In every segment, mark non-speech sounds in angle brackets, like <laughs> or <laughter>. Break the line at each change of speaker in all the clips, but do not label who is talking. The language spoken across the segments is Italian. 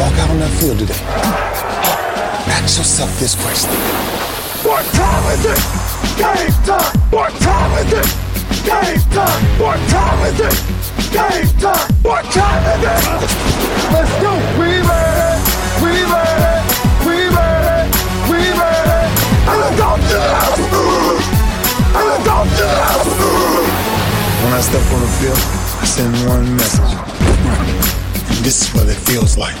walk out on that field today, ask yourself this question. What time is it? Game time! What time is it? Game time! What time is it? Game time! What time is it? Let's go! We! We ready! We ready! We ready! And let's go to the house! And let's go to the house! When I step on the field, I send one message. And This is what it feels like.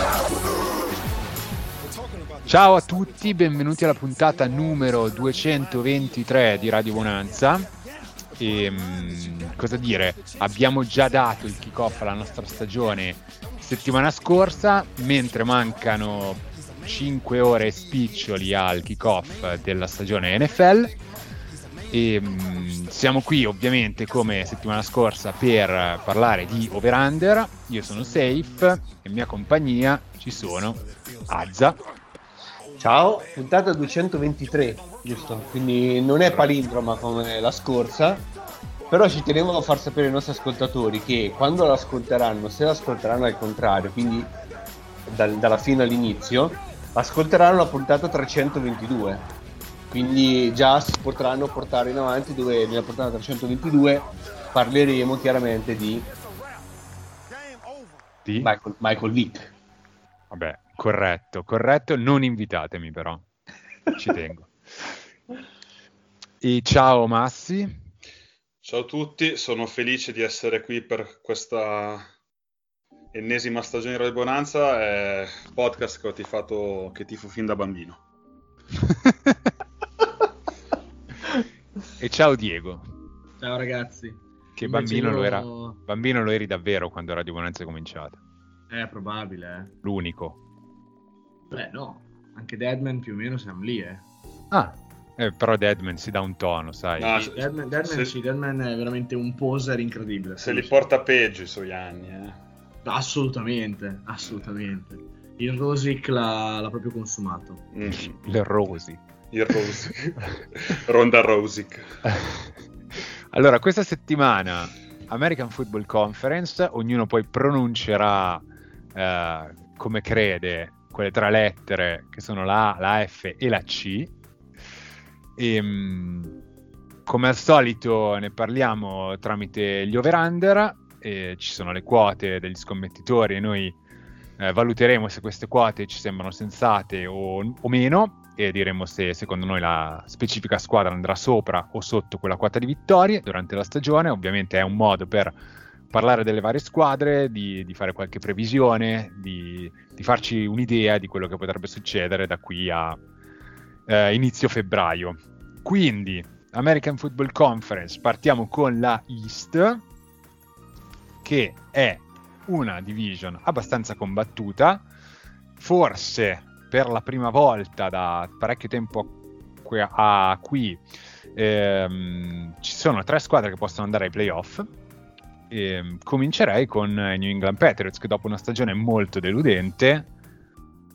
Ciao a tutti, benvenuti alla puntata numero 223 di Radio Bonanza. E, mh, cosa dire? Abbiamo già dato il kick-off alla nostra stagione settimana scorsa, mentre mancano 5 ore spiccioli al kick-off della stagione NFL. E, mh, siamo qui ovviamente come settimana scorsa per parlare di over-under. Io sono Safe e in mia compagnia ci sono Azza.
Ciao, puntata 223, giusto? Quindi non è palindroma come la scorsa, però ci tenevo a far sapere ai nostri ascoltatori che quando l'ascolteranno, se l'ascolteranno al contrario, quindi dal- dalla fine all'inizio, ascolteranno la puntata 322. Quindi già si potranno portare in avanti dove nella puntata 322 parleremo chiaramente di
Di?
Michael, Michael Vick.
Vabbè, corretto, corretto, non invitatemi però, ci tengo. E ciao Massi,
Ciao a tutti, sono felice di essere qui per questa ennesima stagione di Radio Bonanza, è podcast che ho tifato, che tifo fin da bambino.
e ciao Diego,
Ciao ragazzi.
che
Invece
bambino
io-
lo era, bambino lo eri davvero quando Radio Bonanza è cominciata,
È probabile, eh.
l'unico.
Beh, no. Anche Deadman più o meno siamo lì, eh.
Ah, eh, però Deadman si dà un tono, sai.
No,
Sì,
se-
Deadman, Deadman,
se-
sì, Deadman è veramente un poser incredibile.
Se li porta peggio i suoi anni, eh.
Assolutamente, assolutamente. Il Rosic l'ha, l'ha proprio consumato.
Mm,
Le rosi.
Il Rosic. <laughs> Ronda Rosic. <laughs>
Allora, questa settimana American Football Conference, ognuno poi pronuncerà eh, come crede quelle tre lettere che sono la A, la F e la C. E, mh, come al solito ne parliamo tramite gli over-under, e ci sono le quote degli scommettitori e noi eh, valuteremo se queste quote ci sembrano sensate o, o meno e diremo se secondo noi la specifica squadra andrà sopra o sotto quella quota di vittorie durante la stagione. Ovviamente è un modo per parlare delle varie squadre, di, di fare qualche previsione, di, di farci un'idea di quello che potrebbe succedere da qui a eh, inizio febbraio. Quindi, American Football Conference, partiamo con la East, che è una division abbastanza combattuta, forse per la prima volta da parecchio tempo a qui ehm, ci sono tre squadre che possono andare ai playoff. Ehm, comincerei con i New England Patriots che dopo una stagione molto deludente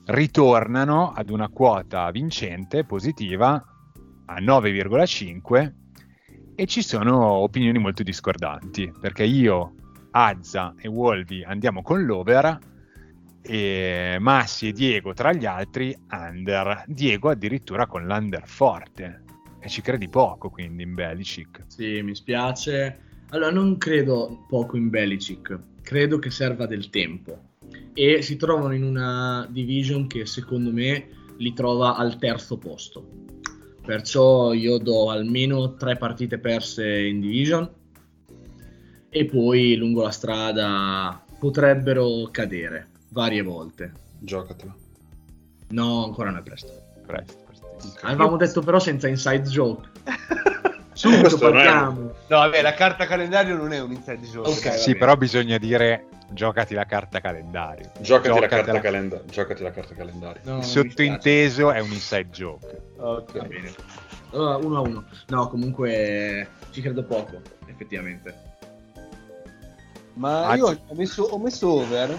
ritornano ad una quota vincente, positiva, a 9,5 e ci sono opinioni molto discordanti perché io, Azza e Wolvi andiamo con l'over e Massi e Diego tra gli altri under, Diego addirittura con l'under forte e ci credi poco quindi in Belichick.
Sì, mi spiace. Allora, non credo poco in Belichick. Credo che serva del tempo. E si trovano in una division che secondo me li trova al terzo posto. Perciò io do almeno tre partite perse in division e poi lungo la strada potrebbero cadere varie volte.
Giocatela.
No, ancora non è presto.
Presto, prestissimo.
Avevamo detto però senza inside joke. <laughs> Subito
Questo non è-
partiamo.
No, vabbè, la carta calendario non è un inside joke.
Ok.
sì,
va
però bisogna dire giocati la carta calendario.
Giocati, la
Giocatela.
carta calenda- giocati la carta calendario.
No, mi
Sottointeso è un inside joke.
Ok.
Va bene. Allora, uno a uno. No, comunque ci credo poco, effettivamente.
Ma
Ah,
io ho messo, ho messo over,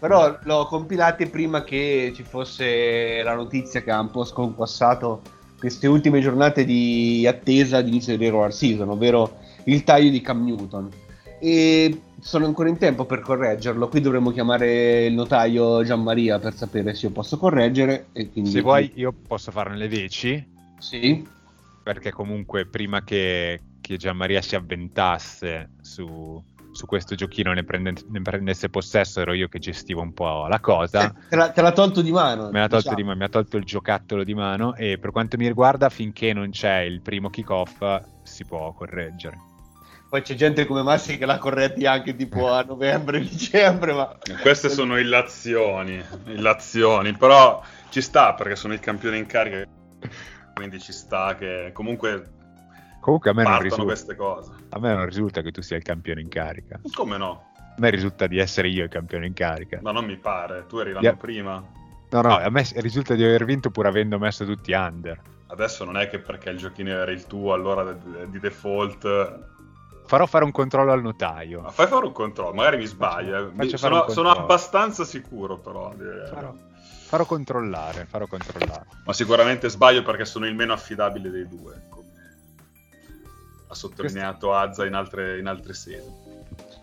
però l'ho compilate prima che ci fosse la notizia che ha un po' sconquassato queste ultime giornate di attesa di inizio di regular season, ovvero il taglio di Cam Newton. E sono ancora in tempo per correggerlo. Qui dovremmo chiamare il notaio Gianmaria per sapere se io posso correggere. E quindi...
Se vuoi io posso farne le veci,
Sì.
perché comunque prima che, che Gianmaria si avventasse su, su questo giochino ne, prende- ne prendesse possesso, ero io che gestivo un po' la cosa.
Te, l'ha, te l'ha tolto di mano.
Me l'ha tolto
diciamo.
di mano, mi ha tolto il giocattolo di mano e per quanto mi riguarda finché non c'è il primo kickoff si può correggere.
Poi c'è gente come Massi che l'ha corretti anche tipo a novembre, <laughs> dicembre, ma...
Queste sono illazioni, illazioni, però ci sta perché sono il campione in carica, quindi ci sta che comunque
Comunque a me, non risulta, a me non risulta che tu sia il campione in carica.
Come no?
A me risulta di essere io il campione in carica.
Ma non mi pare, tu eri l'anno
Yeah.
prima.
No, no, a me risulta di aver vinto pur avendo messo tutti under.
Adesso non è che perché il giochino era il tuo, allora di default...
Farò fare un controllo al notaio.
Ma fai fare un controllo, magari mi sbaglio. eh. Mi- sono, sono abbastanza sicuro però.
Farò, farò controllare, farò controllare.
Ma sicuramente sbaglio perché sono il meno affidabile dei due, come ha sottolineato Azza in altre, in altre sedi.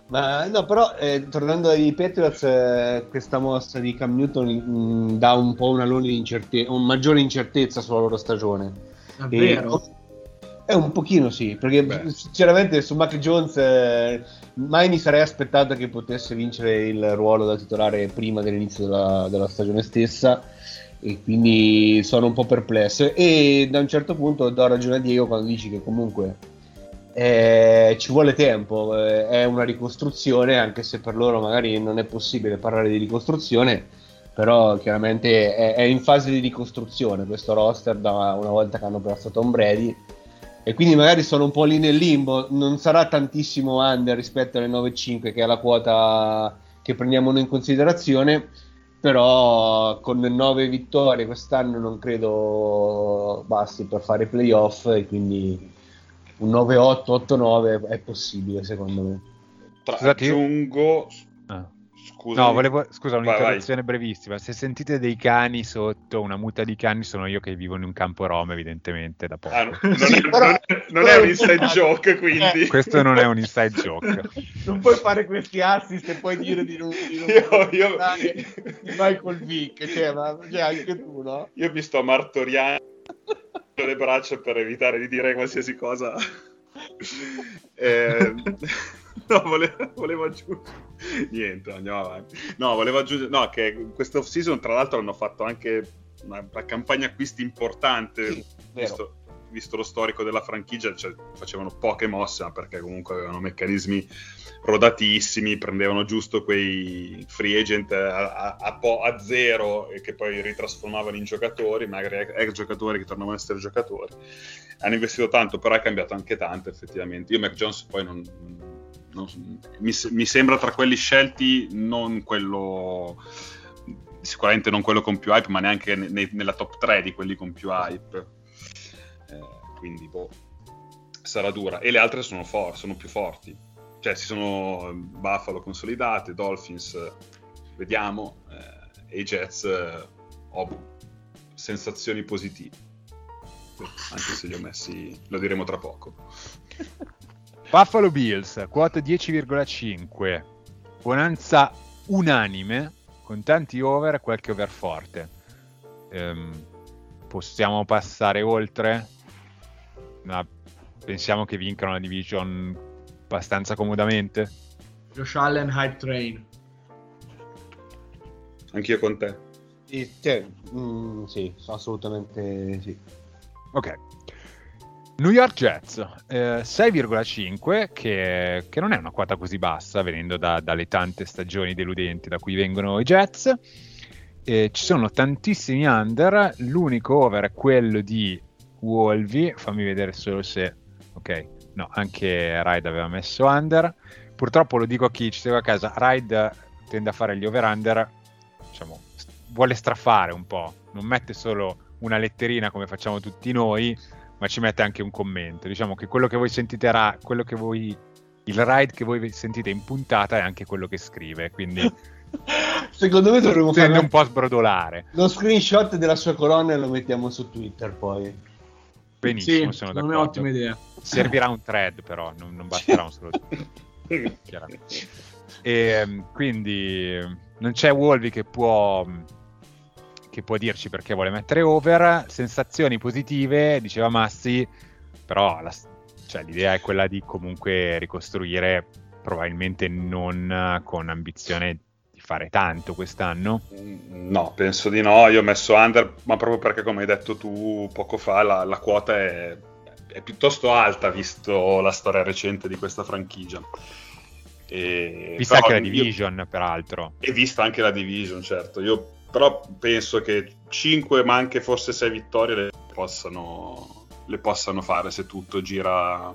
Ma no, però eh, tornando ai Patriots, eh, questa mossa di Cam Newton mh, dà un po' una di incerte- un maggiore incertezza sulla loro stagione.
Davvero?
E- È un pochino sì, perché
Beh.
sinceramente su Mac Jones eh, mai mi sarei aspettato che potesse vincere il ruolo da titolare prima dell'inizio della, della stagione stessa e quindi sono un po' perplesso e da un certo punto do ragione a Diego quando dici che comunque eh, ci vuole tempo, eh, è una ricostruzione anche se per loro magari non è possibile parlare di ricostruzione però chiaramente è, è in fase di ricostruzione questo roster da una volta che hanno perso Tom Brady. E quindi magari sono un po' lì nel limbo, non sarà tantissimo under rispetto alle 9-5 che è la quota che prendiamo noi in considerazione, però con 9 vittorie quest'anno non credo basti per fare i playoff e quindi un 9-8, 8-9 è possibile secondo me.
Tra-
Scusate,
aggiungo...
Ah.
Scusa,
No, volevo, scusa,
Vai,
un'interruzione brevissima. Se sentite dei cani sotto, una muta di cani, sono io che vivo in un campo rom, evidentemente, da poco.
Ah, no, non,
Sì,
è,
però-
non è- non è un inside
importante.
joke, quindi...
Questo non è un inside joke. <laughs>
Non puoi fare questi assist e poi dire di non, di non
Io- io-
di Michael Vick, cioè, ma cioè, anche tu, no?
Io mi sto martoriando le braccia per evitare di dire qualsiasi cosa. <laughs> Eh, <laughs> no, volevo, volevo aggiungere. Niente, andiamo avanti. No, volevo aggiungere. No, che questa off season, tra l'altro, hanno fatto anche una, una campagna acquisti importante.
Sì,
visto, visto lo storico della franchigia, cioè, facevano poche mosse, ma perché comunque avevano meccanismi rodatissimi, prendevano giusto quei free agent a, a- a a zero e che poi ritrasformavano in giocatori, magari ex, giocatori che tornavano a essere giocatori. Hanno investito tanto, però è cambiato anche tanto effettivamente. Io Mac Jones poi non... non- mi, mi sembra tra quelli scelti non quello sicuramente non quello con più hype, ma neanche ne- ne- nella top 3 di quelli con più hype. Eh, quindi boh, sarà dura. E le altre sono, for- sono più forti. Cioè, si sono eh, Buffalo consolidate, Dolphins, vediamo, eh, e Jets eh, ho sensazioni positive. Anche se li ho messi, lo diremo tra poco.
Buffalo Bills, quota 10,5. Buonanza unanime, con tanti over e qualche over forte. Ehm, possiamo passare oltre? Ma pensiamo che vincano la division abbastanza comodamente?
Josh Allen Hype Train.
Anch'io con te.
Sì, cioè, mm, sì, assolutamente sì.
Ok. New York Jets, eh, 6,5, che, che non è una quota così bassa, venendo da- dalle tante stagioni deludenti da cui vengono i Jets. Eh, ci sono tantissimi under, l'unico over è quello di Wolvi, fammi vedere solo se ok? No, anche Ride aveva messo under. Purtroppo lo dico a chi ci segue a casa, Ride tende a fare gli over-under, diciamo, vuole strafare un po', non mette solo una letterina come facciamo tutti noi, ma ci mette anche un commento. Diciamo che quello che voi sentite, ra- quello che voi, il ride che voi sentite in puntata è anche quello che scrive, quindi <laughs>
Secondo me dovremmo
tende
fare
un po' a sbrodolare.
lo screenshot della sua colonna e lo mettiamo su Twitter poi.
Benissimo,
sì,
sono
me è
d'accordo.
ottima idea.
Servirà un thread però, non, non basterà un solo <laughs> chiaramente. E, quindi non c'è Wolvi che può, che può dirci perché vuole mettere over. Sensazioni positive, diceva Massi, però la- cioè, l'idea è quella di comunque ricostruire, probabilmente non con ambizione fare tanto quest'anno.
No, penso di no. Io ho messo under, ma proprio perché, come hai detto tu poco fa, la, la quota è, è piuttosto alta visto la storia recente di questa franchigia. E,
Vista anche la
io-
division, peraltro.
E vista anche la division, certo. Io però penso che 5, ma anche forse 6 vittorie le possano, le possano fare se tutto gira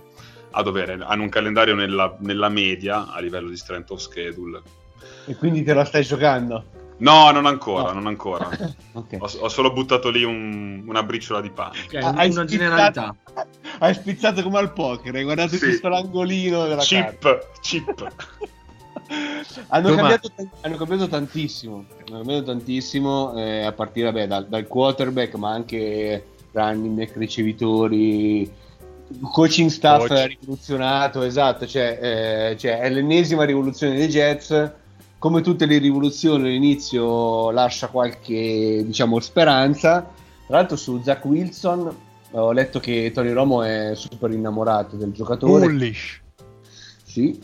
a dovere. Hanno un calendario nella, nella media a livello di strength of schedule.
E quindi te la stai giocando?
No, non ancora,
No.
non ancora. <laughs>
Ok.
Ho, ho solo buttato lì un- una briciola di pane.
Ok,
Ah,
una
hai spizzato-
generalità. <laughs>
Hai spizzato come al poker, hai guardato
Sì.
questo l'angolino della carta.
Chip, chip. <laughs>
Hanno, cambiato, hanno cambiato tantissimo, hanno cambiato tantissimo eh, a partire vabbè, dal, dal quarterback, ma anche running back, ricevitori, coaching staff
Coach.
rivoluzionato, esatto, cioè, eh, cioè, è l'ennesima rivoluzione dei Jets. Come tutte le rivoluzioni all'inizio lascia qualche diciamo speranza. Tra l'altro su Zach Wilson ho letto che Tony Romo è super innamorato del giocatore.
Bullish.
Sì.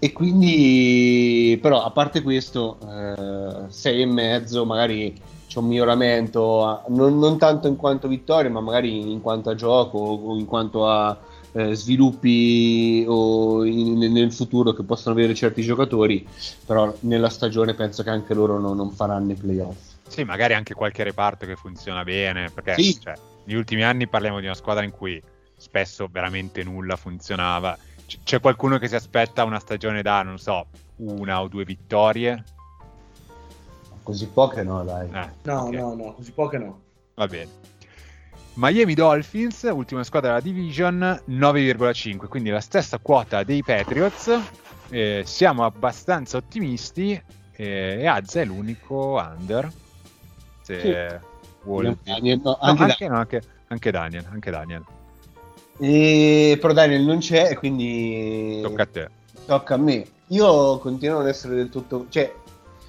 E quindi, però, a parte questo, eh, sei e mezzo, magari c'è un miglioramento, non, non tanto in quanto vittorie, ma magari in quanto a gioco o in quanto a eh, sviluppi o in- nel futuro che possono avere certi giocatori. Però nella stagione penso che anche loro no- non faranno i playoff.
Sì, magari anche qualche reparto che funziona bene, perché
Sì.
cioè, negli ultimi anni parliamo di una squadra in cui spesso veramente nulla funzionava. C- c'è qualcuno che si aspetta una stagione da, non so, una o due vittorie?
Così poche no, dai.
Eh,
No,
ok,
no, no, così poche no.
Va bene. Miami Dolphins, ultima squadra della division, 9,5, quindi la stessa quota dei Patriots. Eh, siamo abbastanza ottimisti eh, e Az è l'unico under. Se
Sì.
vuole...
Daniel, no,
No,
anche
anche, no, anche- anche Daniel, anche Daniel.
E, però Daniel non c'è, quindi
Tocca a te.
tocca a me. Io continuo a non essere del tutto. Cioè,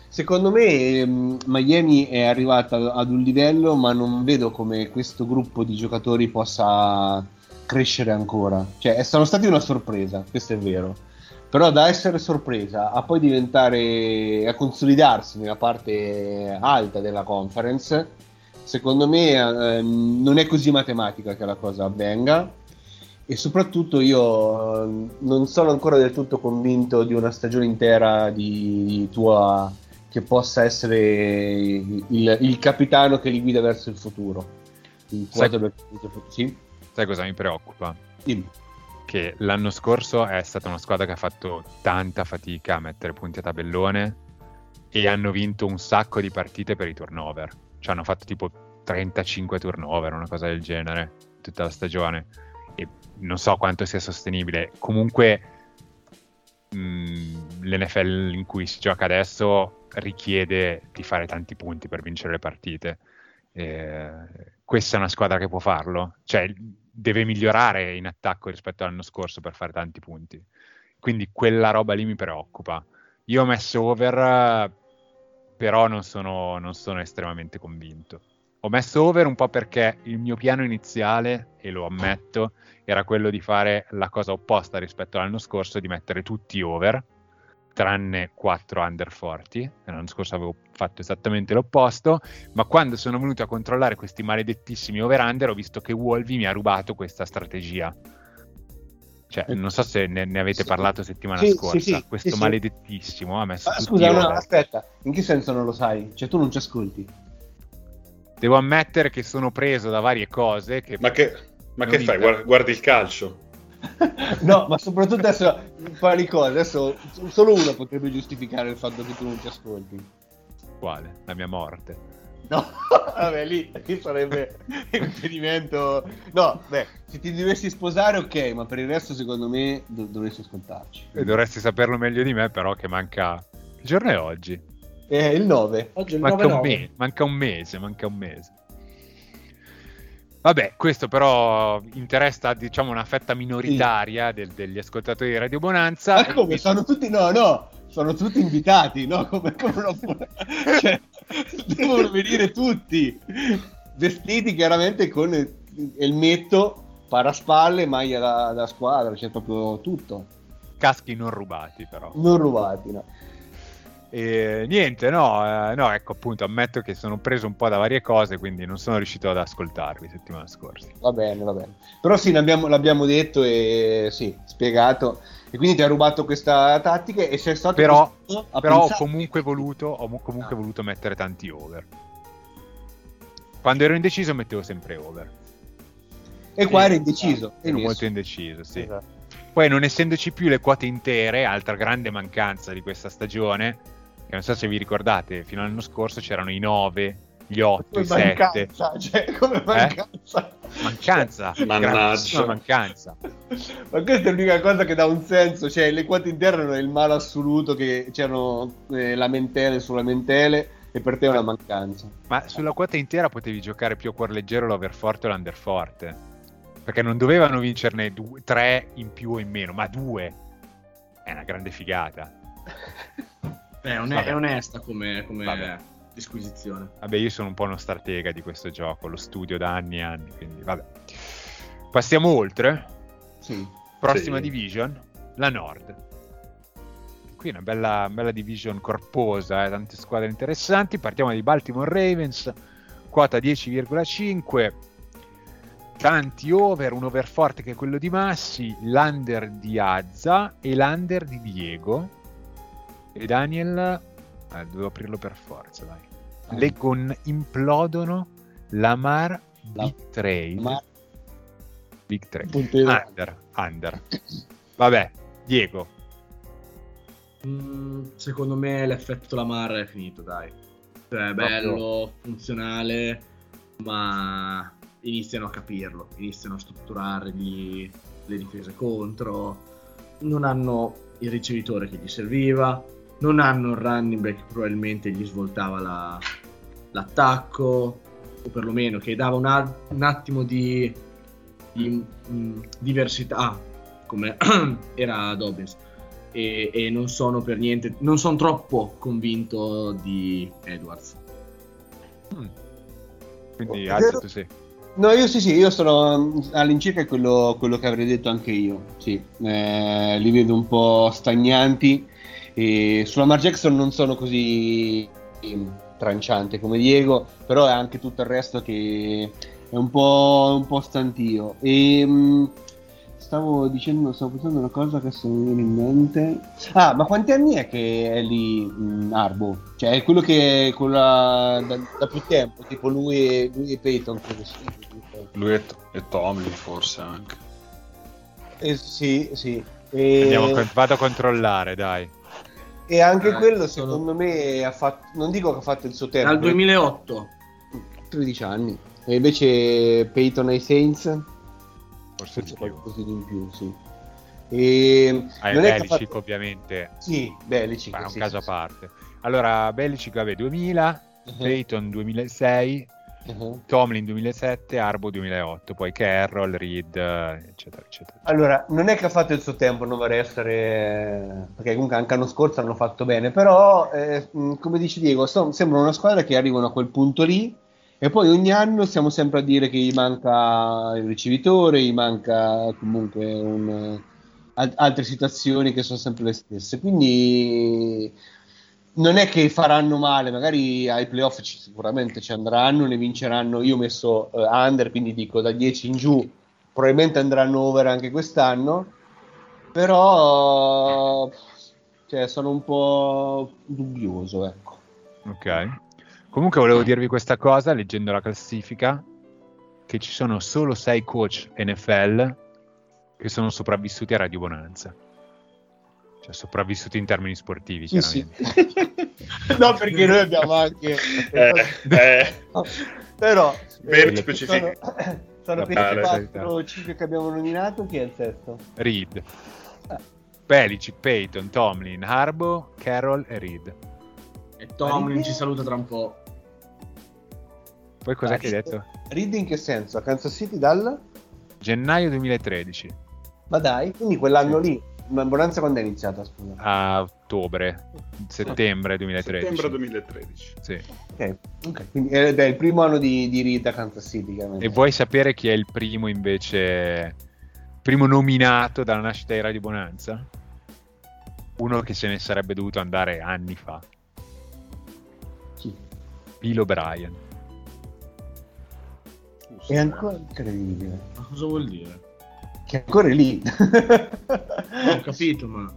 secondo me mh, Miami è arrivata ad un livello, ma non vedo come questo gruppo di giocatori possa crescere ancora. Cioè, sono stati una sorpresa, questo è vero. Però da essere sorpresa a poi diventare, a consolidarsi nella parte alta della conference, secondo me eh, non è così matematica che la cosa avvenga e soprattutto io eh, non sono ancora del tutto convinto di una stagione intera di tua che possa essere il, il capitano che li guida verso il futuro. Il
Sai-
Sì?
Sai cosa mi preoccupa?
Dimmi.
Che l'anno scorso è stata una squadra che ha fatto tanta fatica a mettere punti a tabellone e hanno vinto un sacco di partite per i turnover. Cioè hanno fatto tipo 35 turnover, una cosa del genere, tutta la stagione. E non so quanto sia sostenibile. Comunque mh, l'NFL in cui si gioca adesso richiede di fare tanti punti per vincere le partite. Eh, questa è una squadra che può farlo, cioè deve migliorare in attacco rispetto all'anno scorso per fare tanti punti. Quindi quella roba lì mi preoccupa. Io ho messo over, però non sono, non sono estremamente convinto. Ho messo over un po' perché il mio piano iniziale, e lo ammetto, era quello di fare la cosa opposta rispetto all'anno scorso, di mettere tutti over, tranne 4 under 40. L'anno scorso avevo fatto esattamente l'opposto, ma quando sono venuto a controllare questi maledettissimi over-under ho visto che Wolvi mi ha rubato questa strategia. Cioè, non so se ne, ne avete
Sì.
parlato settimana
Sì,
scorsa.
sì, sì,
Questo
sì, sì.
maledettissimo ha messo
Ah, scusa, no,
over.
aspetta, in che senso non lo sai? Cioè, tu non ci ascolti.
Devo ammettere che sono preso da varie cose che...
Ma che, Ma che fai? Guardi il calcio?
No, ma soprattutto adesso fare cose. Adesso solo uno potrebbe giustificare il fatto che tu non ci ascolti.
Quale? La mia morte.
No, <laughs> vabbè, lì, lì sarebbe impedimento. No, beh, se ti dovessi sposare, ok, ma per il resto, secondo me, dov- dovresti ascoltarci.
E dovresti saperlo meglio di me, però che manca... Che giorno è oggi?
È il 9.
Oggi è il
Manca un,
9-9.
me- manca un mese, manca un mese. Vabbè, questo però interessa diciamo una fetta minoritaria del- degli ascoltatori di Radio Bonanza.
Ma come? Sono tutti. No, no, sono tutti invitati, no? <laughs> Come, come non può- cioè, devono venire tutti. Vestiti chiaramente con elmetto, paraspalle, maglia da, da squadra, c'è proprio tutto.
Caschi non rubati però.
Non rubati, no?
E niente, no, eh, no, ecco appunto, ammetto che sono preso un po' da varie cose, quindi non sono riuscito ad ascoltarvi settimana scorsa.
Va bene, va bene. Però sì, ne abbiamo- l'abbiamo detto e sì, spiegato. E quindi ti ha rubato questa tattica e sei stato
Però, però ho comunque voluto, ho comunque
Ah.
voluto mettere tanti over. Quando ero indeciso mettevo sempre over.
E qua
Sì,
eri indeciso.
Ero
hai messo.
molto indeciso, sì.
Esatto.
Poi non essendoci più le quote intere, altra grande mancanza di questa stagione, che non so se vi ricordate, fino all'anno scorso c'erano i 9, gli 8, i
Come
7.
mancanza, cioè, come mancanza.
Mancanza,
Mannaggia.
grandissima mancanza.
Ma questa è l'unica cosa che dà un senso, cioè le quote interne erano il male assoluto che c'erano eh, lamentele su lamentele e per te è una mancanza.
Ma sulla quota intera potevi giocare più a cuor leggero l'overforte o l'underforte. Perché non dovevano vincerne due, tre in più o in meno, ma due. È una grande figata. <laughs>
Beh,
Vabbè.
è onesta come, come
Vabbè.
disquisizione.
Vabbè, io sono un po' uno stratega di questo gioco, lo studio da anni e anni, quindi vabbè. Passiamo oltre.
Sì.
Prossima
Sì.
division, la Nord. Qui una bella, bella division corposa, eh, tante squadre interessanti. Partiamo dai Baltimore Ravens, quota 10,5. Tanti over, un over forte che è quello di Massi, l'under di Azza e l'under di Diego. E Daniel, eh, devo aprirlo per forza, dai. Leggon implodono, Lamar
La-
Big Trade.
Ma
Big Trade. Under, under. Vabbè, Diego.
Mm, secondo me l'effetto Lamar è finito, dai. Cioè, bello, funzionale, ma iniziano a capirlo, iniziano a strutturare gli- le difese contro, non hanno il ricevitore che gli serviva, non hanno il running back che probabilmente gli svoltava la- l'attacco, o perlomeno che dava un, a- un attimo di, di, mm, diversità, come <clears throat> era Dobbins e, e non sono per niente, non sono troppo convinto di Edwards.
Mm. Quindi
Oh,
Alza
vero?
tu sei.
No, io sì, sì, io sono mm, all'incirca quello, quello che avrei detto anche io. Sì, Eh, li vedo un po' stagnanti. E sulla Mar Jackson non sono così tranciante come Diego, però è anche tutto il resto che è un po', un po' stantio. E mm, stavo dicendo, stavo pensando una cosa che adesso non mi viene in mente. Ah, ma quanti anni è che è lì mm, Arbo? Cioè, è quello che con la- da, da più tempo, tipo lui e, lui e Peyton.
Lui e, e Tomlin forse anche.
Eh, sì, sì. E,
Andiamo vado a controllare, dai.
E anche
Eh,
quello,
sono-
secondo me, ha fatto, non dico che ha fatto il suo tempo,
Dal 2008.
13 anni. E invece Peyton ai Saints,
Forse di
forse
più.
qualcosa di in più, sì. E
Ah,
non è
Belicic
fatto-
ovviamente,
Sì, Belicic.
ma è un
sì,
caso a
sì,
parte. Allora, Belicic, vabbè, 2000,
sì.
Peyton 2006,
Uh-huh.
Tomlin 2007, Arbo 2008, poi Carroll, Reed, eh, eccetera, eccetera.
Allora, non è che ha fatto il suo tempo, non vorrei essere... perché comunque anche l'anno scorso hanno fatto bene, però, eh, mh, come dice Diego, so- sembra una squadra che arrivano a quel punto lì e poi ogni anno stiamo sempre a dire che gli manca il ricevitore, gli manca comunque un- al- altre situazioni che sono sempre le stesse. Quindi non è che faranno male, magari ai playoff ci- sicuramente ci andranno, ne vinceranno. Io ho messo eh, under, quindi dico da 10 in giù, probabilmente andranno over anche quest'anno. Però cioè, sono un po' dubbioso, ecco.
Ok. Comunque volevo dirvi questa cosa, leggendo la classifica. che ci sono solo sei coach NFL che sono sopravvissuti a Radio Bonanza. Cioè sopravvissuti in termini sportivi,
Sì, sì. <laughs> no, perché noi abbiamo anche...
Eh, eh, <laughs>
Però...
ben
eh,
specifico.
Sono, <coughs> sono questi
pelle,
4 o 5 che abbiamo nominato, chi è il sesto?
Reed.
Ah.
Belichick, Peyton, Tomlin, Harbo, Carroll e Reed.
E Tomlin ci saluta tra un po'.
Poi cos'è
Ah,
che hai detto?
Reed in che senso? A Kansas City dal...
Gennaio 2013
Ma dai, quindi quell'anno lì, ma Bonanza quando è iniziata, scusa?
a ottobre, settembre 2013.
Settembre 2013.
Sì.
Ok, ok, quindi ed è il primo anno di, di Reed a Kansas City, chiaramente.
E vuoi sapere chi è il primo invece, primo nominato dalla nascita di Radio Bonanza? Uno che se ne sarebbe dovuto andare anni fa,
Chi?
Bill O'Brien.
È ancora incredibile.
Ma cosa vuol dire?
Che è ancora lì.
Ho capito, ma...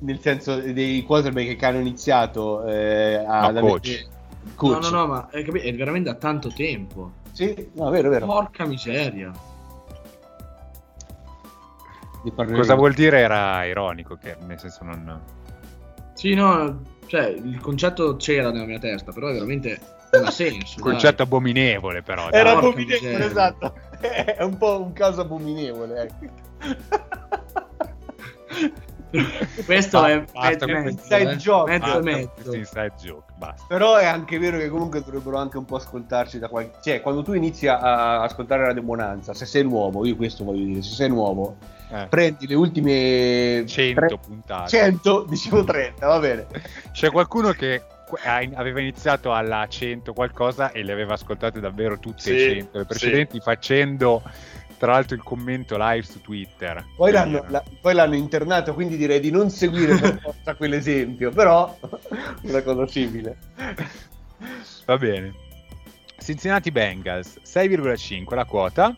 Nel senso dei quarterback che hanno iniziato eh, a...
No, coach.
coach.
No, no, no, ma è, capi- è veramente da tanto tempo.
Sì, no, vero, vero.
Porca miseria.
Cosa vuol dire era ironico, che nel senso non...
Sì, no, cioè, il concetto c'era nella mia testa, però è veramente non ha senso. dai.
Concetto abominevole però. dai.
Era abominevole,
miseria.
esatto. È un po' un caso abominevole. ecco.
Questo è
Basta
mezzo, eh.
joke.
mezzo, mezzo.
joke, basta.
Però è anche vero che comunque dovrebbero anche un po' ascoltarci da qualche... Cioè, quando tu inizi a- a ascoltare Radio Bonanza, se sei nuovo, io questo voglio dire, se sei nuovo,
Eh,
prendi le ultime
100
tre-
puntate.
100, dicevo 30, va bene.
C'è qualcuno che aveva iniziato alla 100 qualcosa e le aveva ascoltate davvero tutte
Sì,
le 100 le
sì.
precedenti facendo tra l'altro il commento live su Twitter.
Poi
Quindi
l'hanno, la- poi l'hanno internato, quindi direi di non seguire per <laughs> forza quell'esempio, però <laughs> una cosa simile.
Va bene. Cincinnati Bengals 6,5 la quota.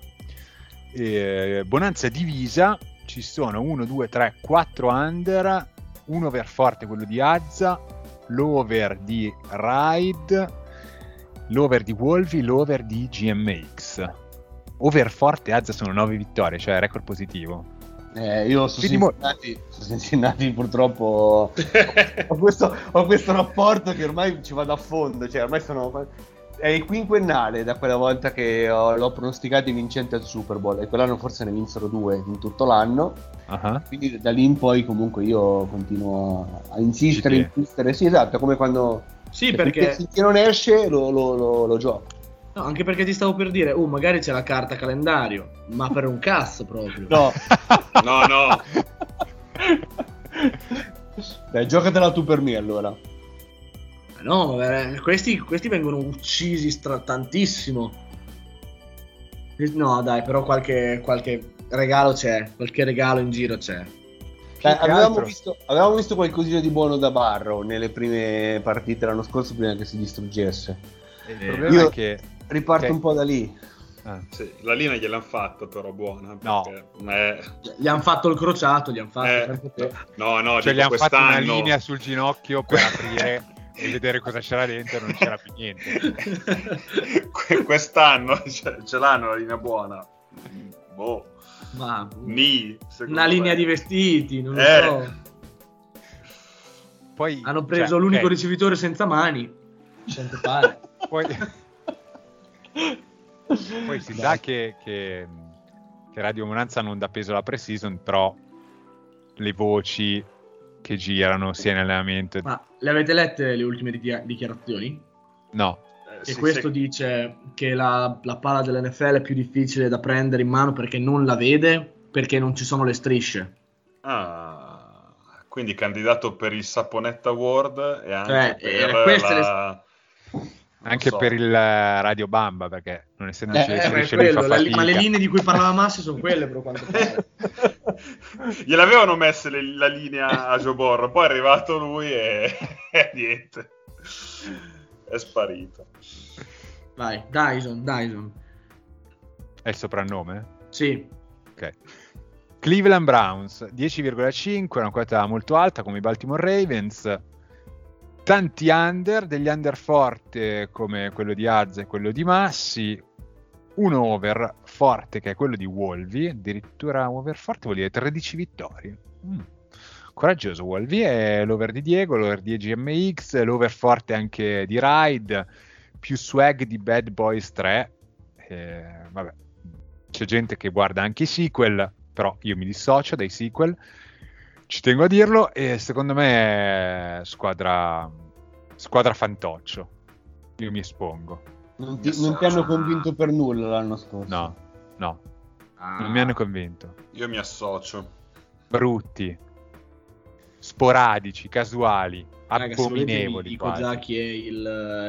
Eh, Bonanza divisa. Ci sono 1, 2, 3, 4 under. Un over forte quello di Azza. L'over di Ride. L'over di Wolvi. L'over di GMX. Over forte Azza sono 9 vittorie, cioè record positivo.
Eh, io su
mo-
Cincinnati, su Cincinnati purtroppo ho, questo, ho questo rapporto che ormai ci vado a fondo, cioè ormai sono... È il quinquennale da quella volta che ho- l'ho pronosticato vincente al Super Bowl e quell'anno forse ne vinsero due in tutto l'anno,
Ah,
quindi da lì in poi comunque io continuo a insistere, insistere, sì esatto, come quando
Sì,
finché-
perché...
finché non esce lo, lo, lo, lo gioco.
No, anche perché ti stavo per dire, oh, magari c'è la carta calendario, ma per un cazzo proprio.
No,
No, no.
dai, giocatela tu per me allora.
No, questi, questi vengono uccisi stra- tantissimo. No, dai, però qualche, qualche regalo c'è, qualche regalo in giro c'è.
Dai,
che
avevamo, visto, avevamo visto qualcosina di buono da Barrow nelle prime partite l'anno scorso prima che si distruggesse.
Il
Eh,
problema
io-
è che...
Riparto
Ok.
un po' da lì.
ah,
Sì, la linea gliel'hanno fatta però buona.
No.
eh,
Gli hanno fatto il crociato, gli hanno fatto
eh, no, no,
cioè gli hanno fatto una linea sul ginocchio per aprire <laughs> e vedere cosa c'era dentro non c'era più niente.
Que- quest'anno <laughs> ce, ce l'hanno la linea buona. Boh,
Ma
ni,
una linea
me.
di vestiti, non lo
Eh.
so.
Poi,
Hanno preso
cioè,
l'unico
ok,
ricevitore senza mani. Quanto pare.
Poi, poi si sa che, che, che Radio Monanza non dà peso alla pre-season, però le voci che girano sia in allenamento...
Ma le avete lette le ultime di- dichiarazioni?
No,
Eh,
E
sì,
questo
sì.
dice che la, la palla dell'NFL è più difficile da prendere in mano perché non la vede, perché non ci sono le strisce.
Ah, quindi candidato per il Saponetta Award e anche
Cioè,
per
eh, le-
la... non
anche
so.
per il eh, Radio Bamba, perché non essendoci
Eh,
le
eh,
quello, la li- ma le linee di cui parlava Massi sono quelle, però quanto <laughs> pare. <laughs>
Gliel'avevano messe le- la linea a Joe Borro, poi è arrivato lui e, <laughs> e niente. È sparito.
Vai, Dyson, Dyson.
È il soprannome?
Sì,
Ok. Cleveland Browns 10,5, una quota molto alta come i Baltimore Ravens. Tanti under, degli under forte come quello di Azza e quello di Massi. un over forte che è quello di Wolvi, addirittura over forte vuol dire 13 vittorie. Mm. Coraggioso Wolvi è l'over di Diego, l'over di EGMX, l'over forte anche di Ride, più swag di Bad Boys 3. Eh, vabbè, c'è gente che guarda anche i sequel, però io mi dissocio dai sequel, ci tengo a dirlo, e secondo me è squadra, squadra fantoccio. Io mi espongo.
Non ti, non ti hanno convinto per nulla l'anno scorso.
No, no,
Ah,
non mi hanno convinto.
Io mi associo.
Brutti, sporadici, casuali,
raga, se volete vi
abominevoli.
dico
quasi.
già chi è il,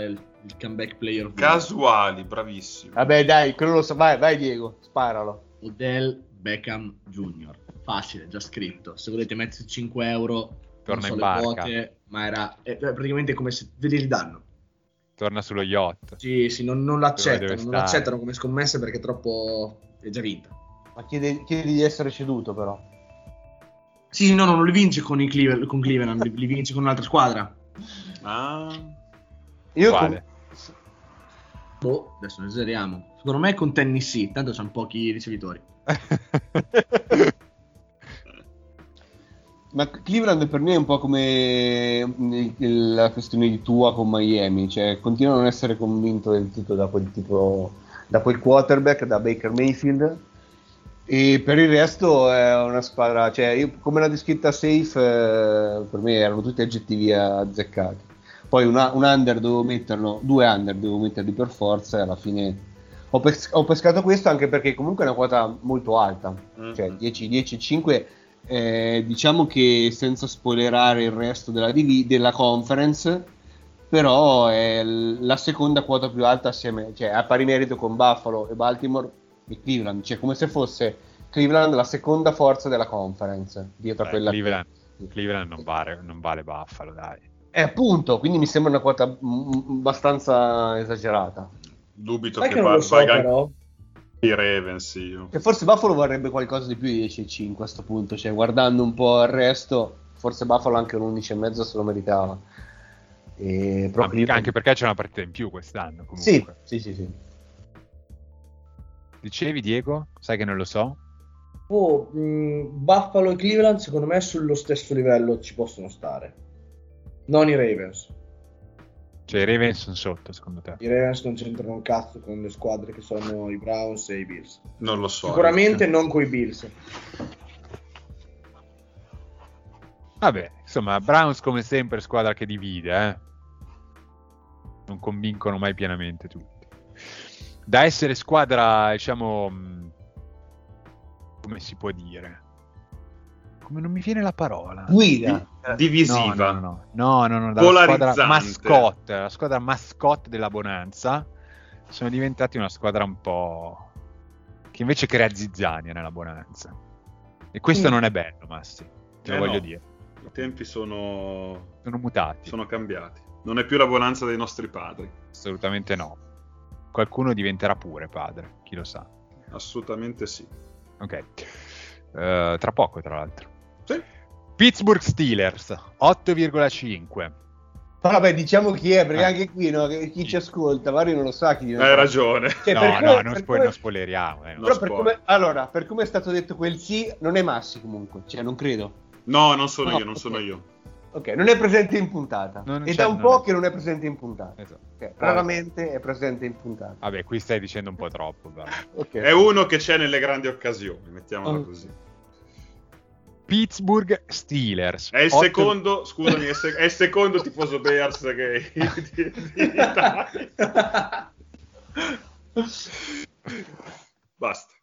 il- il comeback player
Casuali, bravissimo.
Vabbè, dai, quello lo so. Vai, vai, Diego, sparalo.
Odell Beckham Jr. Facile, già scritto. Se volete metterci 5 euro,
Torna
so
in barca.
quote, ma era è praticamente come se ve li ridanno.
Torna sullo yacht.
Sì, sì, non, non l'accettano, non l'accettano come scommesse perché è troppo è già vinta.
Ma chiedi, chiedi di essere ceduto, però.
Sì, no, no, non li vince con, i Cleveland, con Cleveland, li, li vince con un'altra squadra.
Ah,
Io
Quale?
Boh, adesso ne esageriamo. Secondo me con Tennessee, tanto sono pochi ricevitori. <laughs>
Ma Cleveland per me è un po' come il- la questione di tua con Miami, cioè continuo a non essere convinto del tutto da quel tipo, da quel quarterback, da Baker Mayfield. E per il resto è una squadra, cioè io come l'ha descritta Safe, eh, per me erano tutti aggettivi azzeccati. Poi una- un under dovevo metterlo, due under dovevo metterli per forza e alla fine ho, pes- ho pescato questo anche perché comunque è una quota molto alta, cioè
Mhm.
10, 10, 5 eh, diciamo che senza spoilerare il resto della, divi- della conference, però è l- la seconda quota più alta assieme, cioè a pari merito con Buffalo e Baltimore di Cleveland, cioè come se fosse Cleveland la seconda forza della conference, dietro a
Beh,
quella
Cleveland, Cleveland non, vale, non vale Buffalo, dai.
E appunto, quindi mi sembra una quota mm, abbastanza esagerata.
dubito
Sai
che,
che non
va-
lo so però.
I Ravens io.
Che forse Buffalo vorrebbe qualcosa di più di 10-5 a questo punto, cioè guardando un po' il resto, forse Buffalo anche un 11,5 se lo meritava. E però
Anche- Anche perché c'è una partita in più quest'anno.
Sì,
Comunque.
sì, sì, sì.
Dicevi, Diego? Sai che non lo so?
Oh, mh, Buffalo e Cleveland secondo me sullo stesso livello ci possono stare. Non i Ravens.
Cioè, i Ravens sono sotto, secondo te?
I Ravens non c'entrano un cazzo con le squadre che sono i Browns e i Bills.
Non lo so.
Sicuramente
Rick.
non con i Bills.
Vabbè, insomma, Browns come sempre squadra che divide, eh. Non convincono mai pienamente tutti. Da essere squadra, diciamo, mh, come si può dire? Come non mi viene la parola?
Guida.
Divisiva.
No, no, no, no, no, no, dalla
Polarizzante.
squadra mascotte, la squadra mascotte della Bonanza, sono diventati una squadra un po' che invece crea zizzania nella Bonanza. E questo
Mm.
non è bello, Massi, te lo
Eh,
voglio
no.
dire.
I tempi sono,
Sono mutati,
sono cambiati. Non è più la bonanza dei nostri padri.
assolutamente no. Qualcuno diventerà pure padre, chi lo sa.
Assolutamente sì.
Ok. Eh, tra poco, tra l'altro.
Sì.
Pittsburgh Steelers 8,5.
Vabbè, diciamo chi è, perché
Eh.
anche qui no, chi ci ascolta, magari non lo sa chi diventa.
Hai ragione.
Cioè,
no,
per
no,
come-
non, spo-
come-
non spoileriamo. eh, no.
No.
Però per come, allora, per come è stato detto quel sì, non è Massi comunque, cioè non credo.
No, non sono
No,
io, non
ok.
sono io.
Ok, non è presente in puntata.
Non
e
c'è-
da un
non
po'
è-
che non è presente in puntata.
Esatto.
Ok, raramente è presente in puntata.
Vabbè, qui stai dicendo un po' troppo. però.
Ok.
È uno che c'è nelle grandi occasioni, mettiamola
Oh.
così.
Pittsburgh Steelers.
È il
Otto-
secondo, <laughs> scusami, è, il sec- è il secondo tifoso Bears che <laughs> di, di Italia. Basta.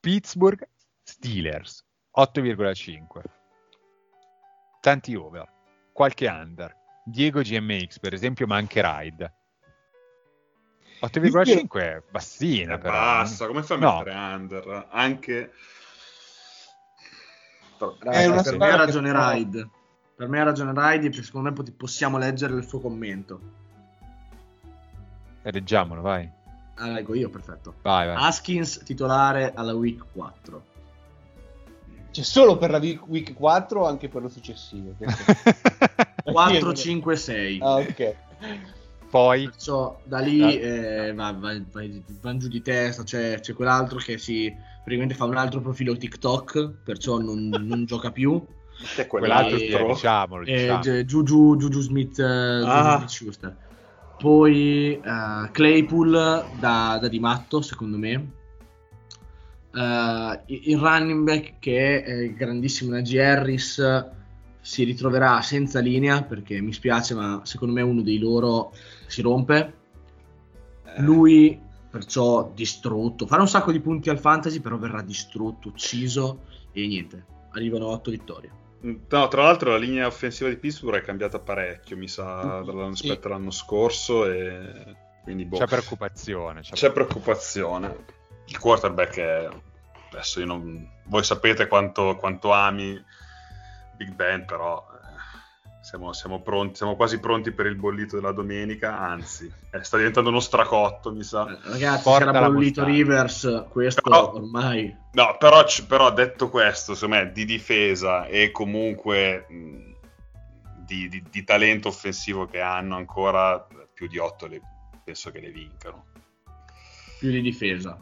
Pittsburgh Steelers 8,5. Tanti over, qualche under. Diego GMX, per esempio, ma anche Ride. 8,5 è bassina,
Eh,
però.
basta, come fai a
No.
mettere under? Anche...
Raga,
È una
per me ha ragione
fa-
Ride. Per me ha ragione Ride perché secondo me possiamo leggere il suo commento.
Eh, Leggiamolo, vai.
Ah, leggo io, perfetto.
Vai, vai.
Haskins titolare alla week 4.
C'è solo per la week, week 4 o anche per le successive? <laughs> Questo-
4, 5, 6.
ah, ok.
poi
Perciò da lì eh, va, va- vai- vanno giù di testa, c'è, c'è quell'altro che si praticamente fa un altro profilo TikTok, perciò non, non <laughs> gioca più.
Che è
quell'altro
E-
sì, diciamolo,
Eh,
diciamo.
Gi- Juju, Juju Smith, eh,
Ah.
Smith-Schuster. Poi eh, Claypool da, da di matto, secondo me. Eh, il running back che è il grandissimo Najee Harris si ritroverà senza linea perché mi spiace, ma secondo me uno dei loro si rompe. Lui perciò distrutto, farà un sacco di punti al fantasy, però verrà distrutto, ucciso e niente. Arrivano 8 vittorie.
No, tra l'altro la linea offensiva di Pittsburgh è cambiata parecchio, mi sa,
Sì.
rispetto all'anno scorso e quindi boh.
C'è preoccupazione. c'è
C'è preoccupazione. Il quarterback è... Adesso io non... Voi sapete quanto, quanto ami Big Ben, però eh, siamo, siamo pronti, siamo quasi pronti per il bollito della domenica, anzi, eh, sta diventando uno stracotto, mi sa.
Eh, Ragazzi,
Porta
c'era
la
bollito. Rivers, questo
Però-
ormai...
No, però, c- però detto questo, secondo me, di difesa e comunque mh, di, di- di talento offensivo che hanno ancora, più di 8 penso che le vincano.
più di difesa.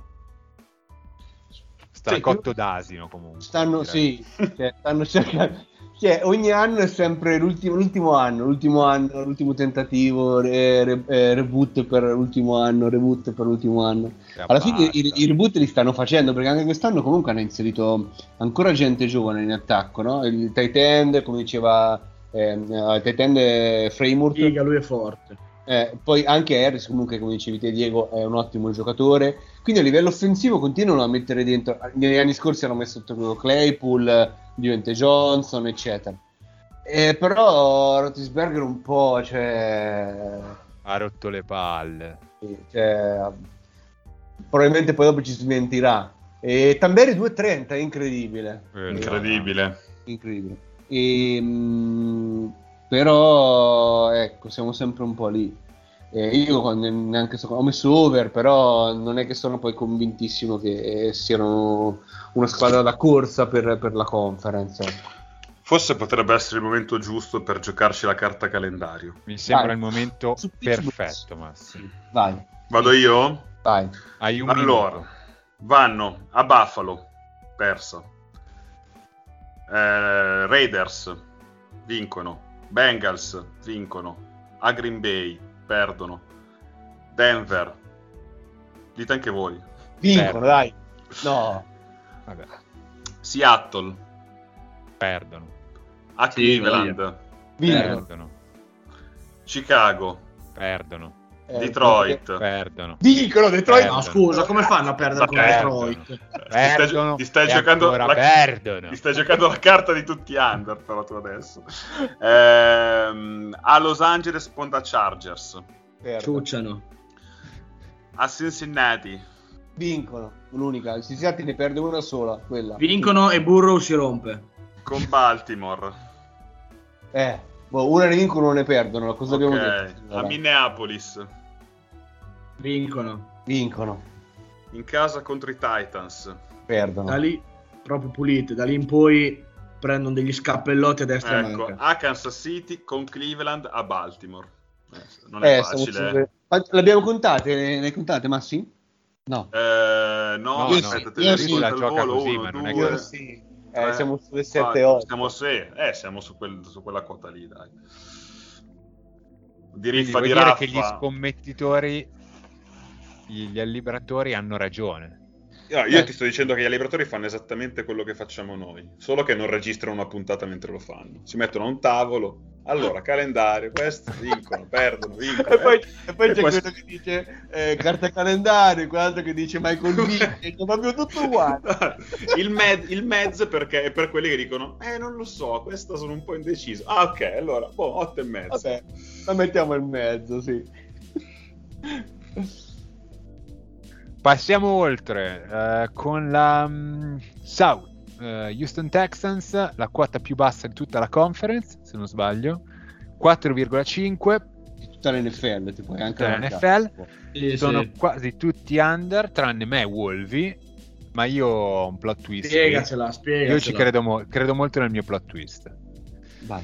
Stracotto d'asino comunque.
Stanno, sì, cioè, stanno cercando. Cioè, ogni anno è sempre l'ultimo, l'ultimo anno, l'ultimo anno, l'ultimo tentativo, re- re- eh, reboot per l'ultimo anno, reboot per l'ultimo anno.
E
Alla fine i, i reboot li stanno facendo perché anche quest'anno comunque hanno inserito ancora gente giovane in attacco, no? Il tight end, come diceva ehm, eh, tight end è Framework,
Figa, lui è forte.
Eh, poi anche Harris comunque come dicevi te Diego è un ottimo giocatore, quindi a livello offensivo continuano a mettere dentro, negli anni scorsi hanno messo sotto Claypool, Divente Johnson eccetera. Eh, però Rotisberger un po' cioè,
Ha rotto le palle.
sì, cioè, probabilmente poi dopo ci smentirà. E Tamberi 2.30 è incredibile.
Eh,
Incredibile.
Incredibile. E, mh, però ecco, siamo sempre un po' lì. E io quando- neanche so, ho messo over, però non è che sono poi convintissimo che siano una squadra da corsa per, per la conference.
Forse potrebbe essere il momento giusto per giocarci la carta calendario.
Mi sembra
Vai.
il momento perfetto, Massi.
Vai,
Vado io?
vai.
Hai un
allora,
minuto.
vanno a Buffalo, persa. Eh, Raiders, vincono. Bengals, vincono. A Green Bay, perdono. Denver, dite anche voi.
Vincono,
Certo.
dai. No, <laughs>
Vabbè,
Seattle,
perdono.
a
Sì,
Cleveland,
vincono.
Perdono.
Chicago,
Perdono.
Eh,
Detroit.
Perdono.
Vincono Detroit.
Perdono.
No, scusa, come fanno a perdere con
Perdono.
Detroit?
Ti stai,
Perdono.
ti stai giocando la,
perdono.
ti stai giocando la carta di tutti under, però tu adesso. Ehm, a Los Angeles Ponda Chargers.
Perdono.
Ciucciano.
A Cincinnati.
Vincono, l'unica. Il Cincinnati ne perde una sola, quella.
Vincono e Burrow si rompe.
Con Baltimore.
Eh, boh, una ne vincono, una ne perdono. Cosa abbiamo
Ok.
detto?
A Minneapolis.
Vincono.
vincono,
In casa contro i Titans.
perdono.
Da lì, proprio pulite. Da lì in poi prendono degli scappellotti a destra e
Ecco,
manca.
a Kansas City con Cleveland a Baltimore. Eh, non è
Eh,
facile.
sulle- Ma L'abbiamo contate? Le, le hai contate, Massi? No.
Eh, no,
No,
aspetta,
no,
te
io
le
sì.
La gioca
volo,
così,
uno,
ma non è che-
sì. Eh,
tre,
siamo sulle
quattro,
7-8.
Siamo, sì, eh, siamo su, quel- su quella quota lì, dai. Di riffa
vuol
di
dire
raffa.
che gli scommettitori, gli alliberatori hanno ragione.
No, io
Eh.
ti sto dicendo che gli liberatori fanno esattamente quello che facciamo noi, solo che non registrano una puntata mentre lo fanno. Si mettono a un tavolo, allora calendario, questo, vincono, perdono, vincono. <laughs>
E poi,
eh.
e poi
E
c'è
poi-
quello che dice eh, carta calendario, quell'altro che dice Michael Vick, <laughs> è proprio tutto uguale.
il, <laughs> med, il mezzo perché è per quelli che dicono, eh non lo so, questa sono un po' indeciso. Ah ok, allora, boh, 8 e mezzo.
Vabbè, la mettiamo in mezzo, sì.
Passiamo oltre eh, con la mm, South eh, Houston Texans, la quota più bassa di tutta la conference, se non sbaglio, 4,5
Di tutta l'NFL, ti puoi anche
Tutta l'NFL.
Sì,
sono
sì.
quasi tutti under, tranne me, Wolvi. Ma io ho un plot twist.
Spiegacela, spiegacela.
Io ci credo, mo- credo molto nel mio plot twist.
Vai.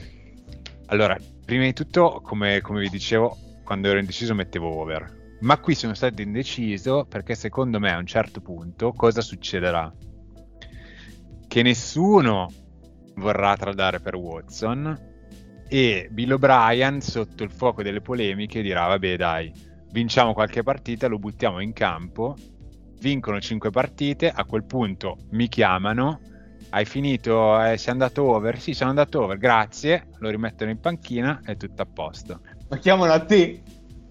Allora, prima di tutto, come, come vi dicevo, quando ero indeciso mettevo over. Ma qui sono stato indeciso perché secondo me a un certo punto cosa succederà? Che nessuno vorrà tradare per Watson e Bill O'Brien sotto il fuoco delle polemiche dirà vabbè dai, vinciamo qualche partita, lo buttiamo in campo, vincono 5 partite, a quel punto mi chiamano, hai finito, eh, sei andato over? Sì, sono andato over, grazie, lo rimettono in panchina e tutto a posto.
Ma chiamano a te?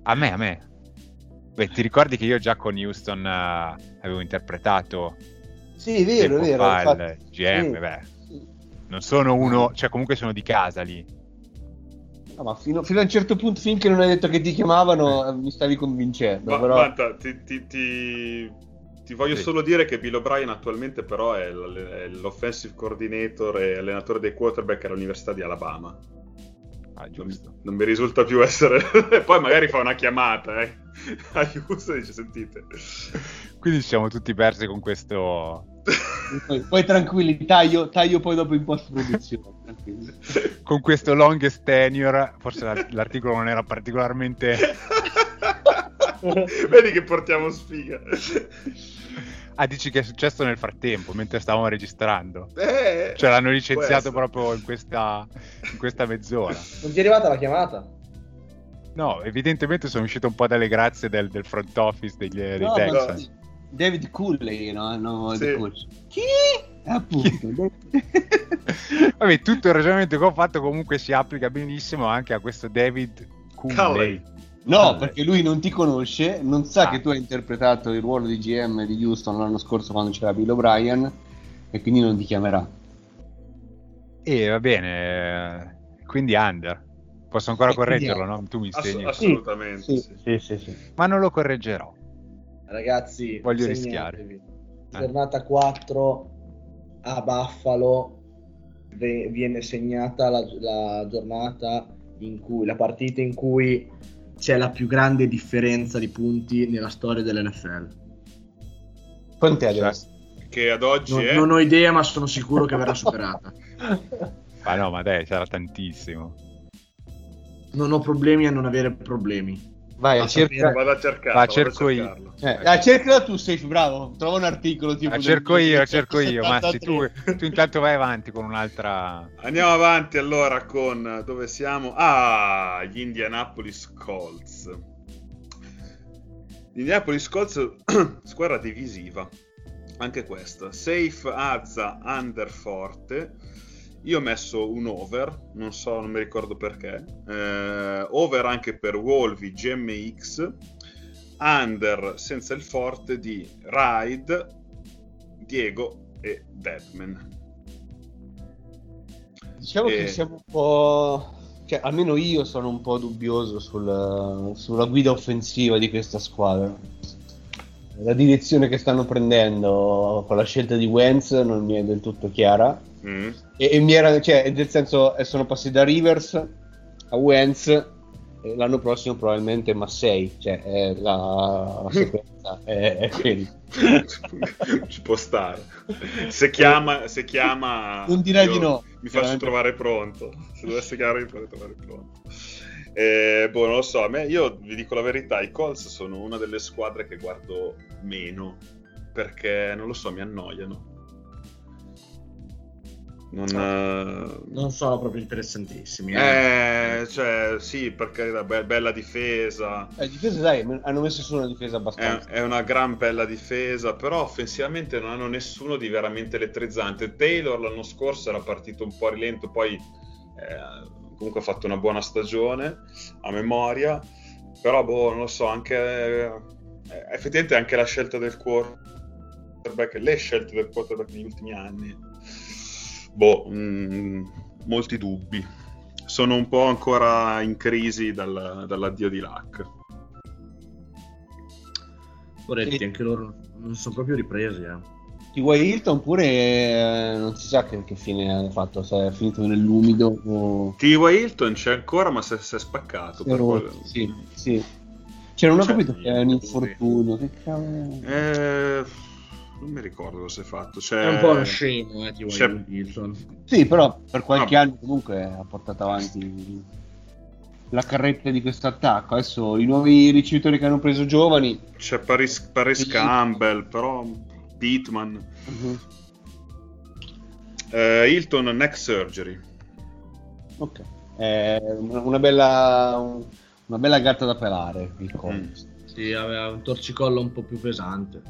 A me, a me. Beh, ti ricordi che io già con Houston uh, avevo interpretato
Sì, è vero, è vero.
fa il. GM,
Sì.
beh, non sono uno, cioè comunque sono di casa lì.
No, ma fino, fino a un certo punto, finché non hai detto che ti chiamavano, mi stavi convincendo.
Ma,
però...
guarda, ti, ti- ti- ti voglio
Sì.
solo dire che Bill O'Brien attualmente però è, l- è l'offensive coordinator e allenatore dei quarterback all'Università di Alabama.
Ah,
Non,
giusto.
non mi risulta più essere... <laughs> Poi magari fa una chiamata, eh. <laughs> A Houston e dice, sentite...
Quindi ci siamo tutti persi con questo
Poi, poi tranquilli, taglio, taglio poi dopo in post-produzione. tranquilli. <laughs>
con questo longest tenure, forse l'ar- l'articolo non era particolarmente
Vedi che portiamo sfiga.
Ah, dici che è successo nel frattempo, mentre stavamo registrando.
Eh,
Cioè l'hanno licenziato
essere.
proprio in questa, in questa mezz'ora.
Non ti è arrivata la chiamata?
No, evidentemente sono uscito un po' dalle grazie del, del front office degli, dei
No,
Texans.
David Cooley, no? no
Sì.
Chi? Appunto. <laughs>
Vabbè, tutto il ragionamento che ho fatto comunque si applica benissimo anche a questo David Cooley.
Culley.
No, perché lui non ti conosce, non sa
Ah.
che tu hai interpretato il ruolo di GM di Houston l'anno scorso quando c'era Bill O'Brien e quindi non ti chiamerà.
E va bene, eh, quindi under. Posso ancora
E quindi
correggerlo, no? Tu mi
Ass-
insegni.
assolutamente, sì.
sì, sì, sì.
Ma non lo correggerò.
Ragazzi,
Voglio rischiare.
Giornata 4 a Buffalo ve- viene segnata la, la giornata in cui la partita in cui
C'è la più grande differenza di punti nella storia dell'NFL.
Quant'è
Cioè,
adesso?
Che ad oggi
Non,
è...
non ho idea, ma sono sicuro che verrà superata. <laughs>
Ma no, ma dai, sarà tantissimo.
Non ho problemi a non avere problemi.
Vai,
a
cerca...
sapere-
Vado a cercarlo.
Va,
vado a
cerco io.
Eh, ah, cercala tu, Safe, bravo. Trova un articolo tipo
Ah,
del
cerco io, cerco io,
1973.
Massi, tu, <laughs> tu intanto vai avanti con un'altra...
Andiamo avanti allora con dove siamo? Ah, gli Indianapolis Colts. Gli Indianapolis Colts, <clears throat> squadra divisiva. Anche questa. Safe, Azza, under forte. Io ho messo un over, non so, non mi ricordo perché. Eh, over anche per Wolvi, GMX. Under senza il forte di Ride, Diego e Deadman.
Diciamo
Eh.
che siamo un po'... Cioè, almeno io sono un po' dubbioso sul- sulla guida offensiva di questa squadra. La direzione che stanno prendendo con la scelta di Wentz non mi è del tutto chiara.
Mm.
E, e mi era, cioè, nel senso, eh, sono passati da Rivers a Wentz. e l'anno prossimo probabilmente Massey, cioè è la, la sequenza <laughs> è, è quella.
Ci può stare. Se chiama, se chiama
Non direi di no,
Mi faccio trovare pronto. Se dovesse chiamare, mi farei trovare pronto. Eh, boh, non lo so. A me, io vi dico la verità: i Colts sono una delle squadre che guardo meno perché non lo so, mi annoiano. Non, eh,
Non sono proprio interessantissimi. eh.
eh, cioè, sì, perché la be- bella difesa.
Eh, difesa, dai, hanno messo su una difesa
È,
abbastanza.
è una gran bella difesa, però offensivamente non hanno nessuno di veramente elettrizzante. Taylor l'anno scorso era partito un po' rilento, poi eh, comunque ha fatto una buona stagione a memoria, però boh, non lo so, anche eh, effettivamente anche la scelta del quarterback, le scelte del quarterback negli ultimi anni, boh, mm, molti dubbi. Sono un po' ancora in crisi dal- dall'addio di Luck.
Poretti, anche loro non sono proprio ripresi. Eh.
T.Y. Hilton pure eh, non si sa che, che fine ha fatto, se è finito nell'umido o...
T.Y. Hilton c'è ancora, ma si è, si è spaccato.
si è rotto,
quello.
Sì, sì. Cioè, non ho capito che è un infortunio. Che cavolo?
Eh, non mi ricordo cosa è fatto. C'è...
È un po' uno scemo, eh, T.Y.
c'è-
Wilson.
Sì, però per qualche
No.
anno comunque ha portato avanti la carretta di questo attacco. Adesso i nuovi ricevitori che hanno preso giovani.
C'è Paris, Paris. Campbell, però Pittman.
Mhm.
Eh, Hilton neck surgery.
Ok. È una bella, una bella gatta da pelare il Collins.
Sì, aveva un torcicollo un po' più pesante.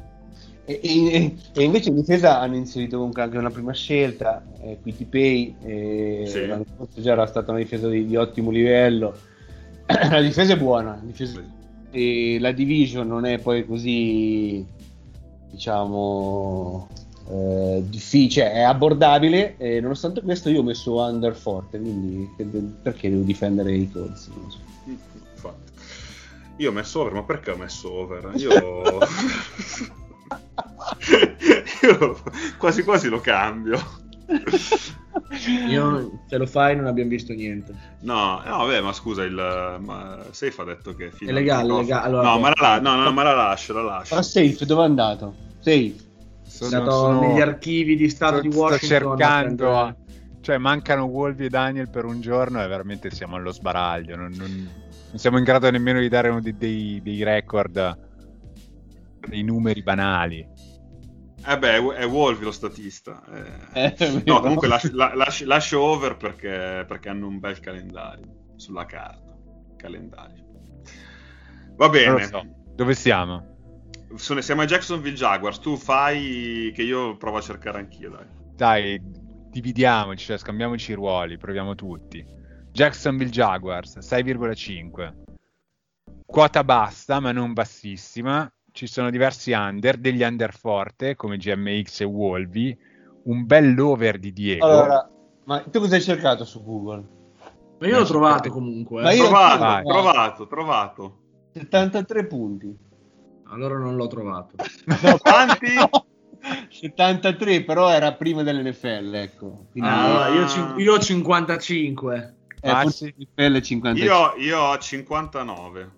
E, e- e invece in difesa hanno inserito comunque anche una prima scelta, eh, Quitty Pay, e
Sì.
l'anno scorso già era stata una difesa di, di ottimo livello. <clears throat> la difesa è buona, la, difesa- e la division non è poi così, diciamo, eh, difficile, è abbordabile. E nonostante questo, io ho messo under forte, quindi perché devo difendere i Colts? So.
Infatti. Io ho messo over, ma perché ho messo over? Io... <laughs> <laughs> Io quasi quasi lo cambio. <laughs>
Io, se lo fai, non abbiamo visto niente.
No, no, vabbè, ma scusa, il ma Safe ha detto che
È legale,
al
è legale, allora-
no, ma la, no, no, ma la lascio, la lascio.
Ma safe, dove è andato? Safe.
È
Sono-
stato
sono-
negli archivi di Stato di
sto-
Washington.
Sto cercando,
a
cioè mancano Wolvi e Daniel per un giorno e veramente siamo allo sbaraglio. Non, non- non siamo in grado nemmeno di dare uno di- dei, dei record, dei numeri banali.
Eh beh, è Wolvi lo statista. eh.
Eh,
no, comunque lascio, la- lascio- lascio over perché, perché hanno un bel calendario sulla carta. Calendario. Va bene.
so. Dove siamo?
Sono- siamo ai Jacksonville Jaguars. Tu fai che io provo a cercare anch'io, dai.
Dai, dividiamoci, cioè scambiamoci i ruoli, proviamo tutti. Jacksonville Jaguars 6,5. Quota bassa, ma non bassissima. Ci sono diversi under, degli under forte come GMX e Wolvi, un bell'over di Diego.
Allora, ma tu cosa hai cercato su Google?
Ma io l'ho trovato comunque.
Ma
eh.
io-
Trovato,
vai.
trovato, trovato.
73 punti.
Allora non l'ho trovato. <laughs>
No,
Quanti?
73, però era prima dell'NFL, ecco. Quindi
Ah,
Ah.
io, cin- io ho 55.
è
Ah,
forse
sì.
NFL 55.
Io, io ho 59.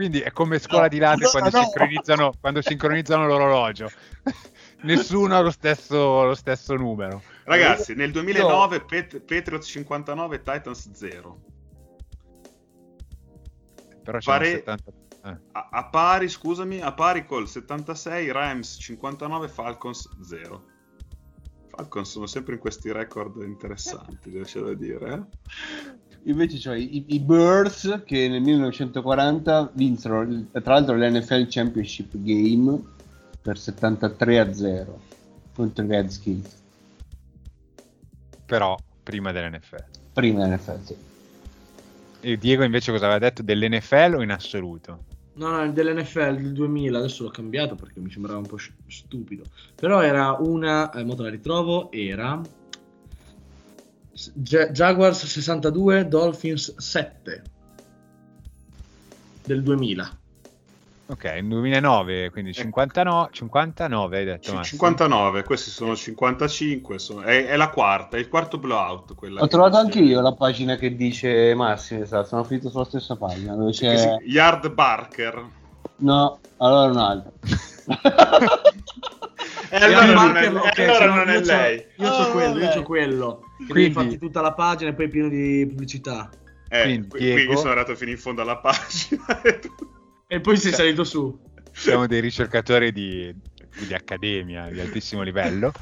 Quindi è come scuola
No,
di latte
no,
quando,
no.
sincronizzano, quando sincronizzano l'orologio. <laughs> Nessuno ha lo stesso, lo stesso numero.
Ragazzi, nel 2009 Pat- Patriots 59, Titans 0.
Però c'è
Pare-
70... eh.
A, a pari, scusami, a pari col 76, Rams 59, Falcons 0. Falcons sono sempre in questi record interessanti, c'è da dire. eh?
Invece c'ho i, i Birds che nel 1940 vinsero il- tra l'altro l'NFL Championship Game per 73 a 0 contro i Redskins.
Però prima dell'NFL.
Prima dell'NFL, sì.
E Diego invece cosa aveva detto? Dell'NFL o in assoluto?
No, no, dell'NFL del 2000, adesso l'ho cambiato perché mi sembrava un po' stupido. Però era una, eh, mo te la ritrovo, era Jaguars 62, Dolphins 7 del 2000.
Ok, nel 2009, quindi 59, 59 hai detto Massimo.
59, questi sono 55, sono- è, è la quarta, è il quarto blowout. Quella
Ho trovato anche io la pagina che dice Massimo, esatto, sono finito sulla stessa pagina dove c'è...
si- Yard Barker.
No, allora un altro. <laughs>
E allora non è,
Barker, ok,
e allora non è
io
lei.
Io so
Ah,
quello, io
vabbè.
c'ho quello.
Quindi-
farti tutta la pagina e poi è pieno di pubblicità.
Eh,
Quindi,
qui,
Diego-
qui io sono arrivato fino in fondo alla pagina. <laughs> e tu-
E poi sei salito su.
Siamo dei ricercatori di, di accademia di altissimo livello.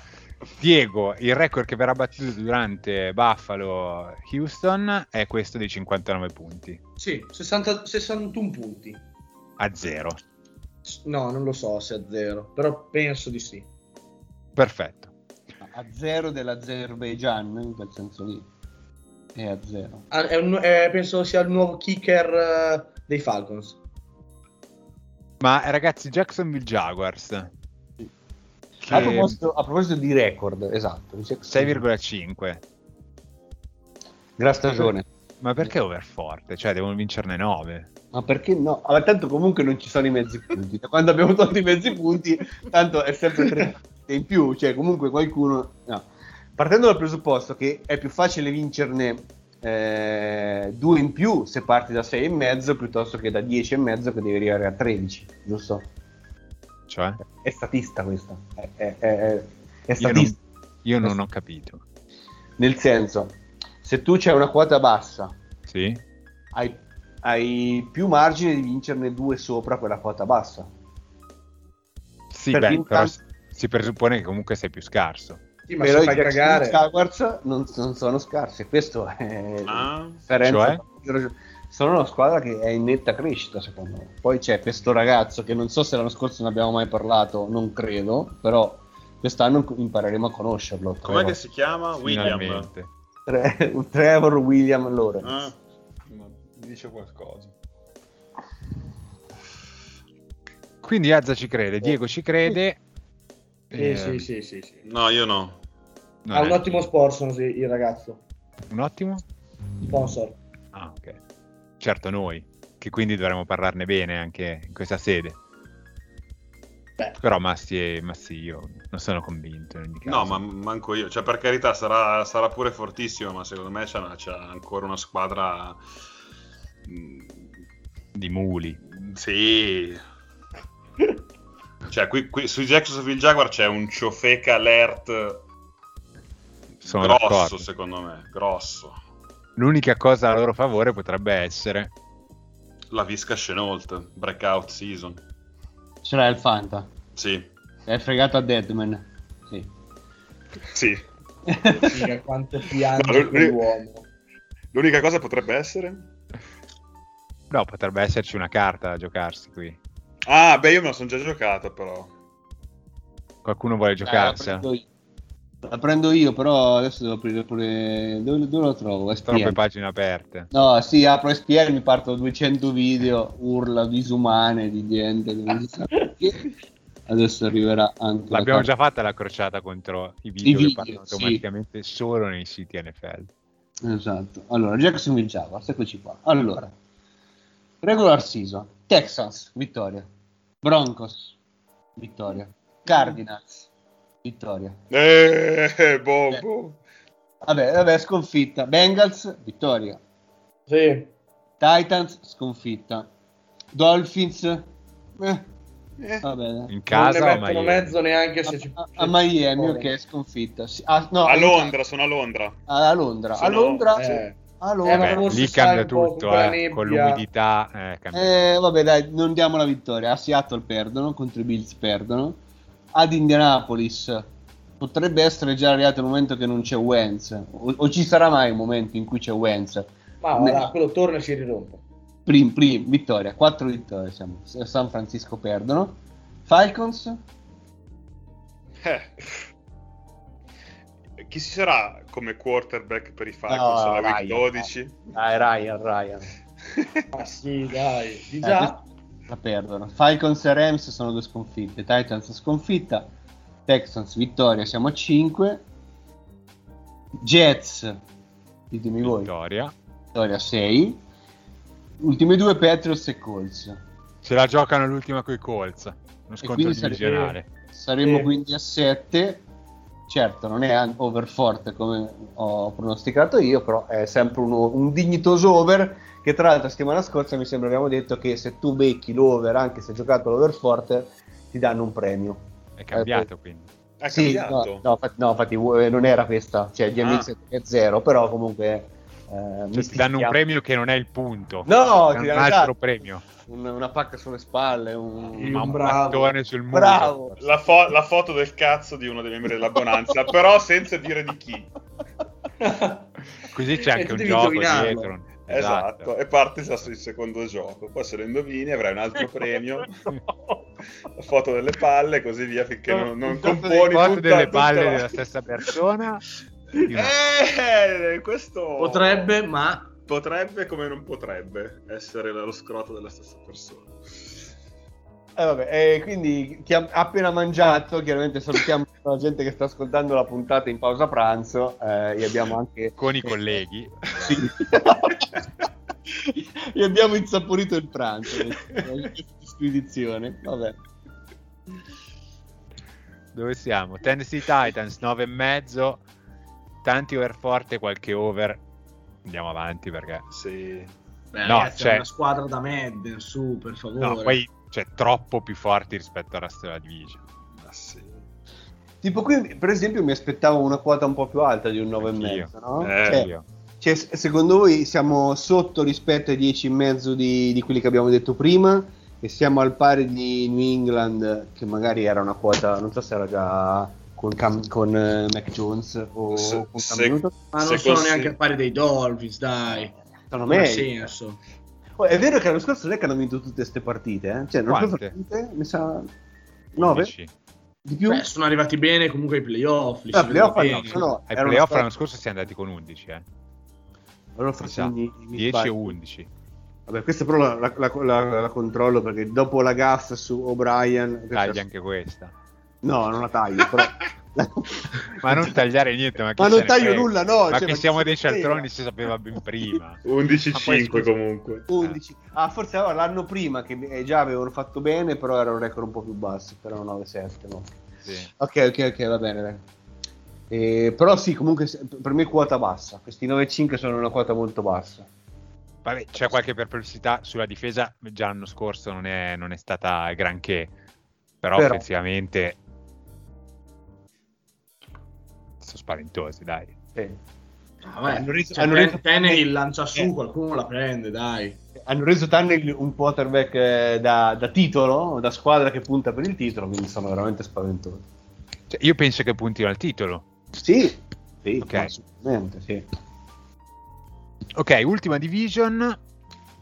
Diego, il record che verrà battuto durante Buffalo Houston è questo dei 59 punti
Sì, 60 61 punti.
a zero.
No, non lo so se è zero, però penso di sì.
Perfetto
a zero dell'Azerbaijan, in quel senso lì. È a zero.
Ah, è un, è, penso sia il nuovo kicker uh, dei Falcons.
Ma eh, ragazzi, Jacksonville Jaguars. Sì. Che...
A, proposito, a, proposito, di record, esatto.
6,5.
Gran stagione.
Ma perché overforte? Cioè, devono vincerne 9.
Ma perché no? Allora, tanto comunque non ci sono i mezzi punti. Quando abbiamo tolto i mezzi punti, tanto è sempre 3. <laughs> e in più, cioè comunque qualcuno... No. Partendo dal presupposto che è più facile vincerne eh, due in più se parti da 6,5 piuttosto che da 10,5 che devi arrivare a 13, giusto?
Cioè?
È statista questa. È, è, è, è statista.
Io non, io non ho capito.
Nel senso, se tu c'è una quota bassa,
sì.
hai, hai, più margine di vincerne due sopra quella quota bassa.
Sì,
Perché
beh,
intanto,
si- presuppone che comunque sei più scarso.
Sì, ma
Però i
cagare...
Jaguars non, non sono scarsi, questo è
Ah.
Cioè?
Sono una squadra che è in netta crescita, secondo me. Poi c'è questo ragazzo che non so se l'anno scorso ne abbiamo mai parlato, non credo, però quest'anno impareremo a conoscerlo.
com'è che si chiama? William.
Tre- Trevor William Lawrence.
Ah, mi dice qualcosa.
Quindi Azza ci crede, Diego ci crede.
Sì,
eh,
sì, sì, sì, sì.
No, io no.
non
Ha
è-
un ottimo sponsor sì, il ragazzo.
Un ottimo?
Sponsor.
Ah, ok. Certo noi, che quindi dovremmo parlarne bene anche in questa sede.
Beh.
Però Massi e Massi io non sono convinto in ogni caso.
No, ma manco io. Cioè, per carità, sarà, sarà pure fortissimo, ma secondo me c'è, c'è ancora una squadra... mm,
Di muli.
Sì. Cioè, qui, qui sui Jacksonville Jaguar c'è un ciofeca alert
Sono
grosso,
d'accordo.
secondo me. Grosso.
L'unica cosa a loro favore potrebbe essere
La Visca Chenault, breakout season.
Ce l'ha il Fanta.
Sì.
È fregato a Deadman. Sì.
Sì.
Figa, quanto piange
No,
quell'uomo.
L'unica cosa potrebbe essere...
No, potrebbe esserci una carta da giocarsi qui.
Ah, beh, io me la sono già giocata, però.
Qualcuno vuole
Dai, la,
giocarsela?
prendo io. La prendo io, però adesso devo aprire pure... Dove, dove lo trovo?
Troppe
SPN.
pagine aperte.
No, sì, apro SPN, mi partono 200 video, urla disumane di gente. non si sa perché. Adesso arriverà anche... la
L'abbiamo
carta.
già fatta la crociata contro i video,
I
che
video,
partono
sì.
automaticamente solo nei siti NFL.
Esatto. Allora, Jacksonville Jaguars, eccoci qua. Allora, regular season, Texans, vittoria. Broncos, vittoria. Cardinals, vittoria.
Eh, boh, boh.
Vabbè, vabbè, sconfitta. Bengals, vittoria.
Sì.
Titans, sconfitta. Dolphins, eh,
Eh.
In casa
non
o
ne mettono
Miami?
mezzo neanche se
A,
ci
a- a Miami, ok, sconfitta. Sì, ah, no,
A
in-
Londra, sono a Londra.
A Londra.
Sono-
A Londra.
Eh.
A
Eh, forse
lì cambia tutto,
con
eh, con l'umidità. eh.
Eh, vabbè, dai, non diamo la vittoria. A Seattle perdono, contro i Bills perdono. Ad Indianapolis potrebbe essere già arrivato il momento che non c'è Wentz. O, o ci sarà mai un momento in cui c'è Wentz?
Ma guarda, quello torna e si rirompe.
Prim, prim, vittoria, quattro vittorie siamo. San Francisco perdono. Falcons?
Eh. Chi ci sarà come quarterback per i Falcons
No,
alla week
Ryan.
12?
Dai, Ryan, Ryan.
Ma <laughs> sì, dai. <laughs> Di
Eh,
già.
questa la perdono. Falcons e Rams sono due sconfitte. Titans sconfitta. Texans vittoria, siamo a 5. Jets, ditemi voi,
Vittoria.
vittoria 6. Ultime due Patriots e Colts.
Ce la giocano l'ultima coi Colts. Uno scontro
quindi sare-
divisionale.
Saremo
Sì.
quindi a 7. Certo, non è an- over forte come ho pronosticato io, però è sempre uno- un dignitoso over. Che tra l'altro, la settimana scorsa mi sembra abbiamo detto che se tu becchi l'over, anche se hai giocato l'over forte, ti danno un premio.
È cambiato quindi.
È
Sì,
cambiato.
no, no, infatti, no, infatti, eh, non era questa, cioè GMX
Ah.
è zero, però comunque... eh,
Cioè, ti danno un premio che non è il punto.
No,
Ti danno un altro
esatto.
premio.
un- una pacca sulle spalle, un...
Un
bravo.
mattone sul muro.
Bravo.
La, fo- la foto del cazzo di uno dei membri della Bonanza, <laughs> però senza dire di chi. <laughs>
Così c'è anche un gioco dietro.
Esatto. e parte sul secondo gioco. Poi se lo indovini avrai un altro <laughs> premio, la foto delle palle e così via finché non, non
Un gioco
componi
Foto
tutta,
delle palle
la-
della stessa persona.
Eh, questo
Potrebbe, ma
potrebbe come non potrebbe essere lo scroto della stessa persona.
Eh, vabbè, e quindi chi ha appena mangiato, chiaramente salutiamo <laughs> la gente che sta ascoltando la puntata in pausa pranzo, eh, e abbiamo anche...
Con i colleghi.
Sì. <laughs> e abbiamo insaporito il pranzo, questa disquisizione, vabbè.
Dove siamo? Tennessee Titans 9 e mezzo. Tanti over forte, qualche over. Andiamo avanti perché.
Sì.
beh,
No,
ragazzi,
cioè-
è una squadra da Madden, su, per favore.
No, poi cioè, troppo più forti rispetto alla resto della division.
Ma sì.
Tipo qui, per esempio, mi aspettavo una quota un po' più alta di un 9 e
Anch'io.
mezzo, no?
Eh,
Cioè,
Io.
Cioè, secondo voi siamo sotto rispetto ai 10,5 di, di quelli che abbiamo detto prima e siamo al pari di New England che magari era una quota, non so se era già con, Cam- con eh, Mac Jones o
Se-
con Cam
se-
Newton.
Ma non sono
consi-
neanche al pari dei Dolphins, dai.
Sono
ha
meglio.
senso.
Oh, è vero che l'anno scorso non è che hanno vinto tutte queste partite, eh? Cioè, l'anno scorso partite, mi sa 9
11.
di più.
Beh, sono arrivati bene comunque ai playoff. li
Ah,
si
playoff no, no,
Ai playoff l'anno scorso siamo andati con 11, eh.
Allora forse
Esatto.
mi- mi
10 e
sbaglio.
11.
Vabbè, questa però la, la- la- la- la controllo perché dopo la gaff su O'Brien...
Taglia anche questa.
No, non la taglio, però... <laughs>
Ma non tagliare niente, ma, <laughs>
Ma non taglio
frega?
nulla, no,
Ma
cioè,
che
ma
siamo dei cialtroni si sapeva ben prima. <laughs> Ma poi,
11-5
scusa-
comunque.
11. Ah, forse allora, l'anno prima che eh, già avevano fatto bene, però era un record un po' più basso, però 9-7, no?
Sì.
Ok, ok, ok, va bene, dai. Eh, però sì, comunque per me quota bassa. Questi 9-5 sono una quota molto bassa.
Vabbè, c'è qualche perplessità sulla difesa, già l'anno scorso non è, non è stata granché, però,
Però-
offensivamente sono spaventosi, dai.
Sì.
Ah,
Hanno reso-
cioè,
hanno reso-
Tannehill lancia su,
Eh.
qualcuno la prende, dai.
Hanno reso Tannehill un quarterback eh, da, da titolo, da squadra che punta per il titolo, quindi sono veramente spaventosi.
Cioè, io penso che puntino al titolo.
Sì, sì,
Ok.
assolutamente, sì.
Ok, ultima division,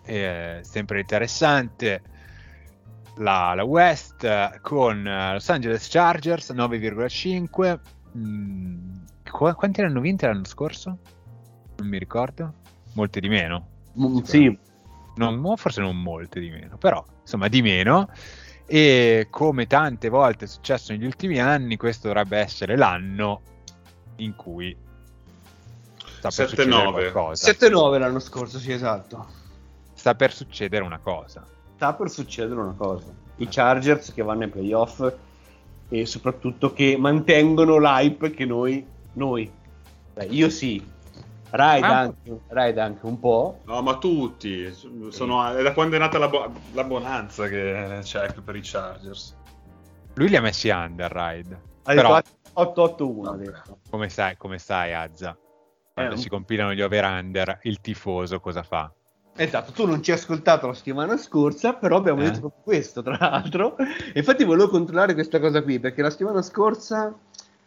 eh, sempre interessante, la, la West eh, con eh, Los Angeles Chargers 9,5. Mm, qu- quanti ne hanno vinte l'anno scorso? Non mi ricordo. Molte di meno.
Mm, sì,
Non, forse non molte di meno, però insomma di meno. E come tante volte è successo negli ultimi anni, questo dovrebbe essere l'anno in cui sta per
7-9.
succedere qualcosa.
7-9 l'anno scorso, sì, esatto.
Sta per succedere una cosa.
Sta per succedere una cosa. I Chargers che vanno ai playoff e soprattutto che mantengono l'hype che noi, noi, beh, io sì, Raid
Ma-
anche, Raid anche un po',
No, ma tutti. Sono, è da quando è nata la, bo- la bonanza che c'è per i Chargers.
Lui li ha messi under
ha
Però,
detto 8-8-1 ha detto.
come sai, come sai, Azza? Quando
Eh,
si compilano gli over-under, il tifoso cosa fa?
Esatto, tu non ci hai ascoltato la settimana scorsa, però abbiamo
Eh?
detto proprio questo, tra l'altro. Infatti volevo controllare questa cosa qui, perché la settimana scorsa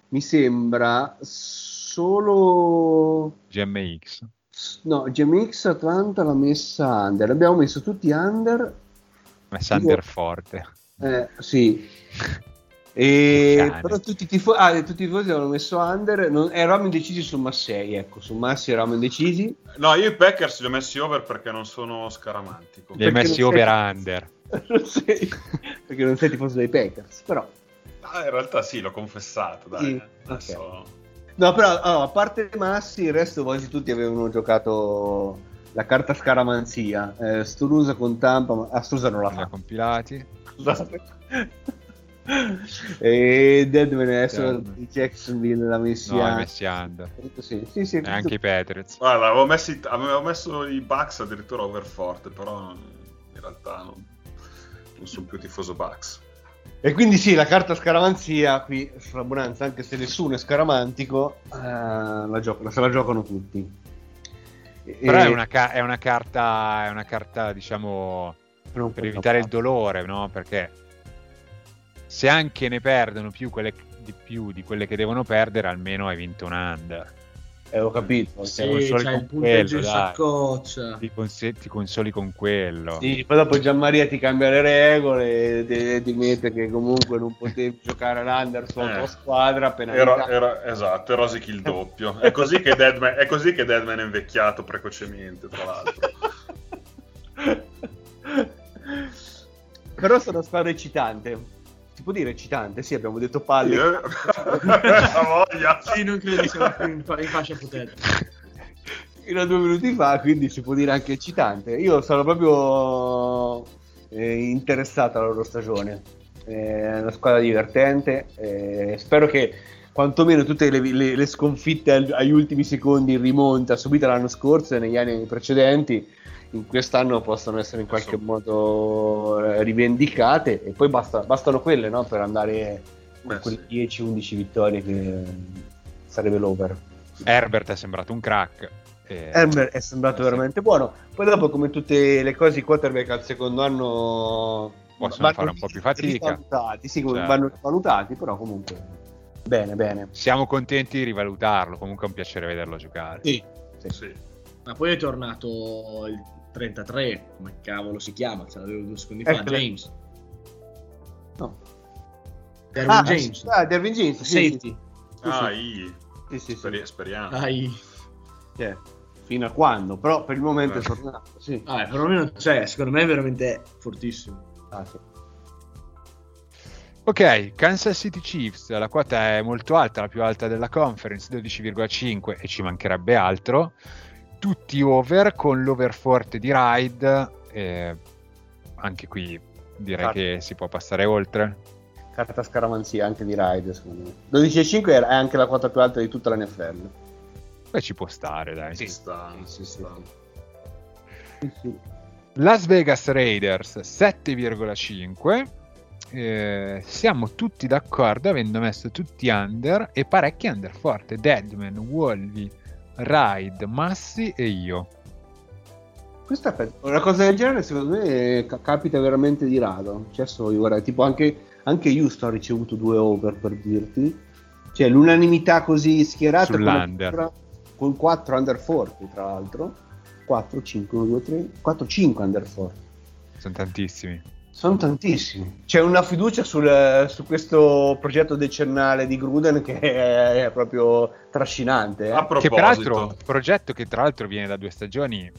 mi sembra solo...
GMX.
No, GMX Atlanta l'ha messa under. Abbiamo messo tutti under.
Messa under forte.
Eh, sì. <laughs> E però tutti i tifosi, ah, tutti i tifosi avevano messo under. Non, eravamo indecisi su Massei, ecco, su Massi eravamo indecisi.
No, io i Packers li ho messi over perché non sono scaramantico.
Li hai
Perché
messi
non sei-
over-under.
Non <laughs> sei- perché non sei tifoso dei Packers, però.
Ah, in realtà sì, l'ho confessato, dai.
Sì,
Adesso-
No, però allora, a parte Massi, il resto quasi tutti avevano giocato la carta scaramanzia. Eh, Strusa con Tampa, ma ah, Strusa non la
Li ha
fa.
compilati.
Scusate. <laughs> e Deadman adesso Jacksonville l'ha messi
No, messi under.
Sì, sì, sì.
E anche i Patriots.
Guarda, avevo, messi- avevo messo i Bucks addirittura over forte, però in realtà non, non sono più tifoso Bucks.
E quindi sì, la carta scaramanzia qui sulla Bonanza, anche se nessuno è scaramantico, eh, la gioco- se la giocano tutti. E-
Però è una, ca- è una carta, è una carta, diciamo,
non
per evitare il dolore, no? Perché se anche ne perdono più, quelle, di più di quelle che devono perdere, almeno hai vinto un under.
Eh, ho capito.
Sì,
non solo
c'hai
con quello, dai.
saccoccia.
Ti, conse- ti consoli con quello.
Sì, poi dopo Gianmaria ti cambia le regole e ti, ti mette che comunque non potevi <laughs> giocare all'under sulla
Eh.
tua squadra.
Era, era- esatto, rosichi il doppio. È così, che Deadman, è così che Deadman è invecchiato precocemente, tra l'altro. <laughs>
Però sono una squadra eccitante. Si può dire eccitante? Sì, abbiamo detto palle.
Io- La <laughs> voglia.
Sì, non credo che sia in, fa- in fascia protetta.
fino a due minuti fa, quindi si può dire anche eccitante. Io sono proprio eh, interessato alla loro stagione. È una squadra divertente. eh, spero che quantomeno tutte le, le- le sconfitte agli ultimi secondi in rimonta subite l'anno scorso e negli anni precedenti in quest'anno possano essere in qualche
Adesso-
modo eh, rivendicate e poi basta- bastano quelle no, per andare
Beh,
a quelle
sì.
10-11 vittorie che sarebbe l'over.
Herbert è sembrato un crack. E-
È, è sembrato
Eh, sì.
veramente buono. Poi dopo, come tutte le cose, i quarterback al secondo anno
Possono fare un po' più fatica.
rivalutati, sì,
Certo.
vanno rivalutati, però comunque bene, bene.
Siamo contenti di rivalutarlo, comunque è un piacere vederlo giocare.
Sì,
Sì.
Ma poi è tornato il 33, come cavolo si chiama? Ce l'avevo due secondi fa,
Eccolo.
James.
no.
Derwin
Ah,
James.
ah, Derwin James, sì,
Safety.
sì,
Ah,
sì. sì, sì,
speri- speriamo.
Dai.
Cioè, fino a quando? Però per il momento è
Eh.
tornato, sì.
Vabbè, perlomeno, cioè, secondo me è veramente fortissimo.
Ah, sì.
Ok, Kansas City Chiefs, la quota è molto alta, la più alta della conference, 12,5 e ci mancherebbe altro. Tutti over con l'over forte di Ride. e anche qui direi
Certo.
che si può passare oltre.
Carta scaramanzia anche di Ride, secondo me. 12,5 è anche la quota più alta di tutta la NFL.
Beh, ci può stare, dai.
Ci sta, ci
sì,
sta.
Las Vegas Raiders 7,5. Eh, siamo tutti d'accordo avendo messo tutti under e parecchi under forte. Deadman, Wolvi, Ride, Massi e io.
Questa è una cosa del genere, secondo me, ca- capita veramente di rado. Cioè, so, io, guarda, tipo anche, anche Houston ha ricevuto due over per dirti. Cioè, l'unanimità così schierata con,
Sull'under.
con 4 under forti, tra l'altro. 4, 5, 1, 2, 3, 4, 5 under forti.
Sono tantissimi.
Sono tantissimi. C'è una fiducia sul- su questo progetto decennale di Gruden che è, è proprio trascinante. eh.
A
Che
proposito,
peraltro, progetto che tra l'altro viene da due stagioni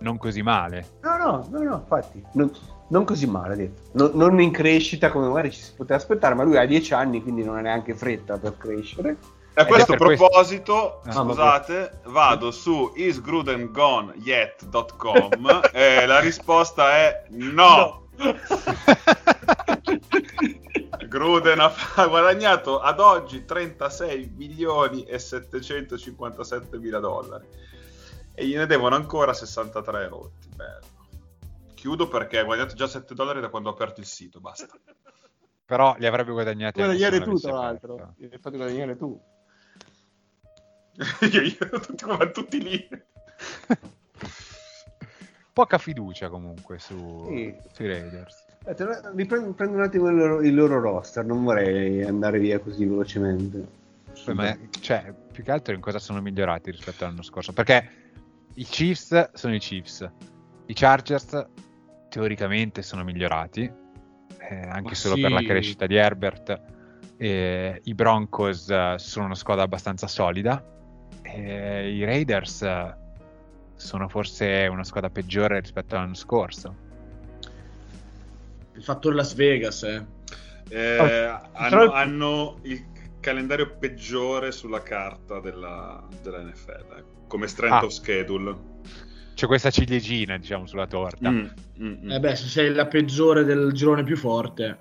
non così male.
No, no, no, no, infatti, non, non così male, detto. Non, non in crescita come magari ci si poteva aspettare, ma lui ha 10 anni, quindi non ha neanche fretta per crescere.
a questo
per questo-
proposito,
Ah,
scusate, vado su isgrudengonyet.com <laughs> e la risposta è no. <laughs> Gruden ha guadagnato ad oggi 36 milioni e 757 mila dollari e gliene devono ancora 63 rotti. Bello. Chiudo perché ha guadagnato già 7 dollari da quando ho aperto il sito. Basta.
Però li avrebbe guadagnati
Guadagnare tu, tra l'altro. Li hai fatti guadagnare tu.
io, io tutti, tutti lì. <laughs>
Poca fiducia comunque su,
Sì.
sui Raiders.
Aspetta, riprendo, prendo un attimo il loro, il loro roster, non vorrei andare via così velocemente.
Ma- cioè, più che altro in cosa sono migliorati rispetto all'anno scorso? Perché i Chiefs sono i Chiefs, i Chargers teoricamente sono migliorati, eh, anche
Ma
solo
sì.
per la crescita di Herbert. Eh, I Broncos eh, sono una squadra abbastanza solida. eh, I Raiders eh, sono forse una squadra peggiore rispetto all'anno scorso.
Il fattore Las Vegas, eh.
Eh,
Oh,
hanno,
tra l'altro-
hanno il calendario peggiore sulla carta della, della NFL eh, come strength
Ah.
of schedule.
C'è questa ciliegina, diciamo, sulla torta.
Mm, mm, mm.
Eh beh, se sei la peggiore del girone più forte.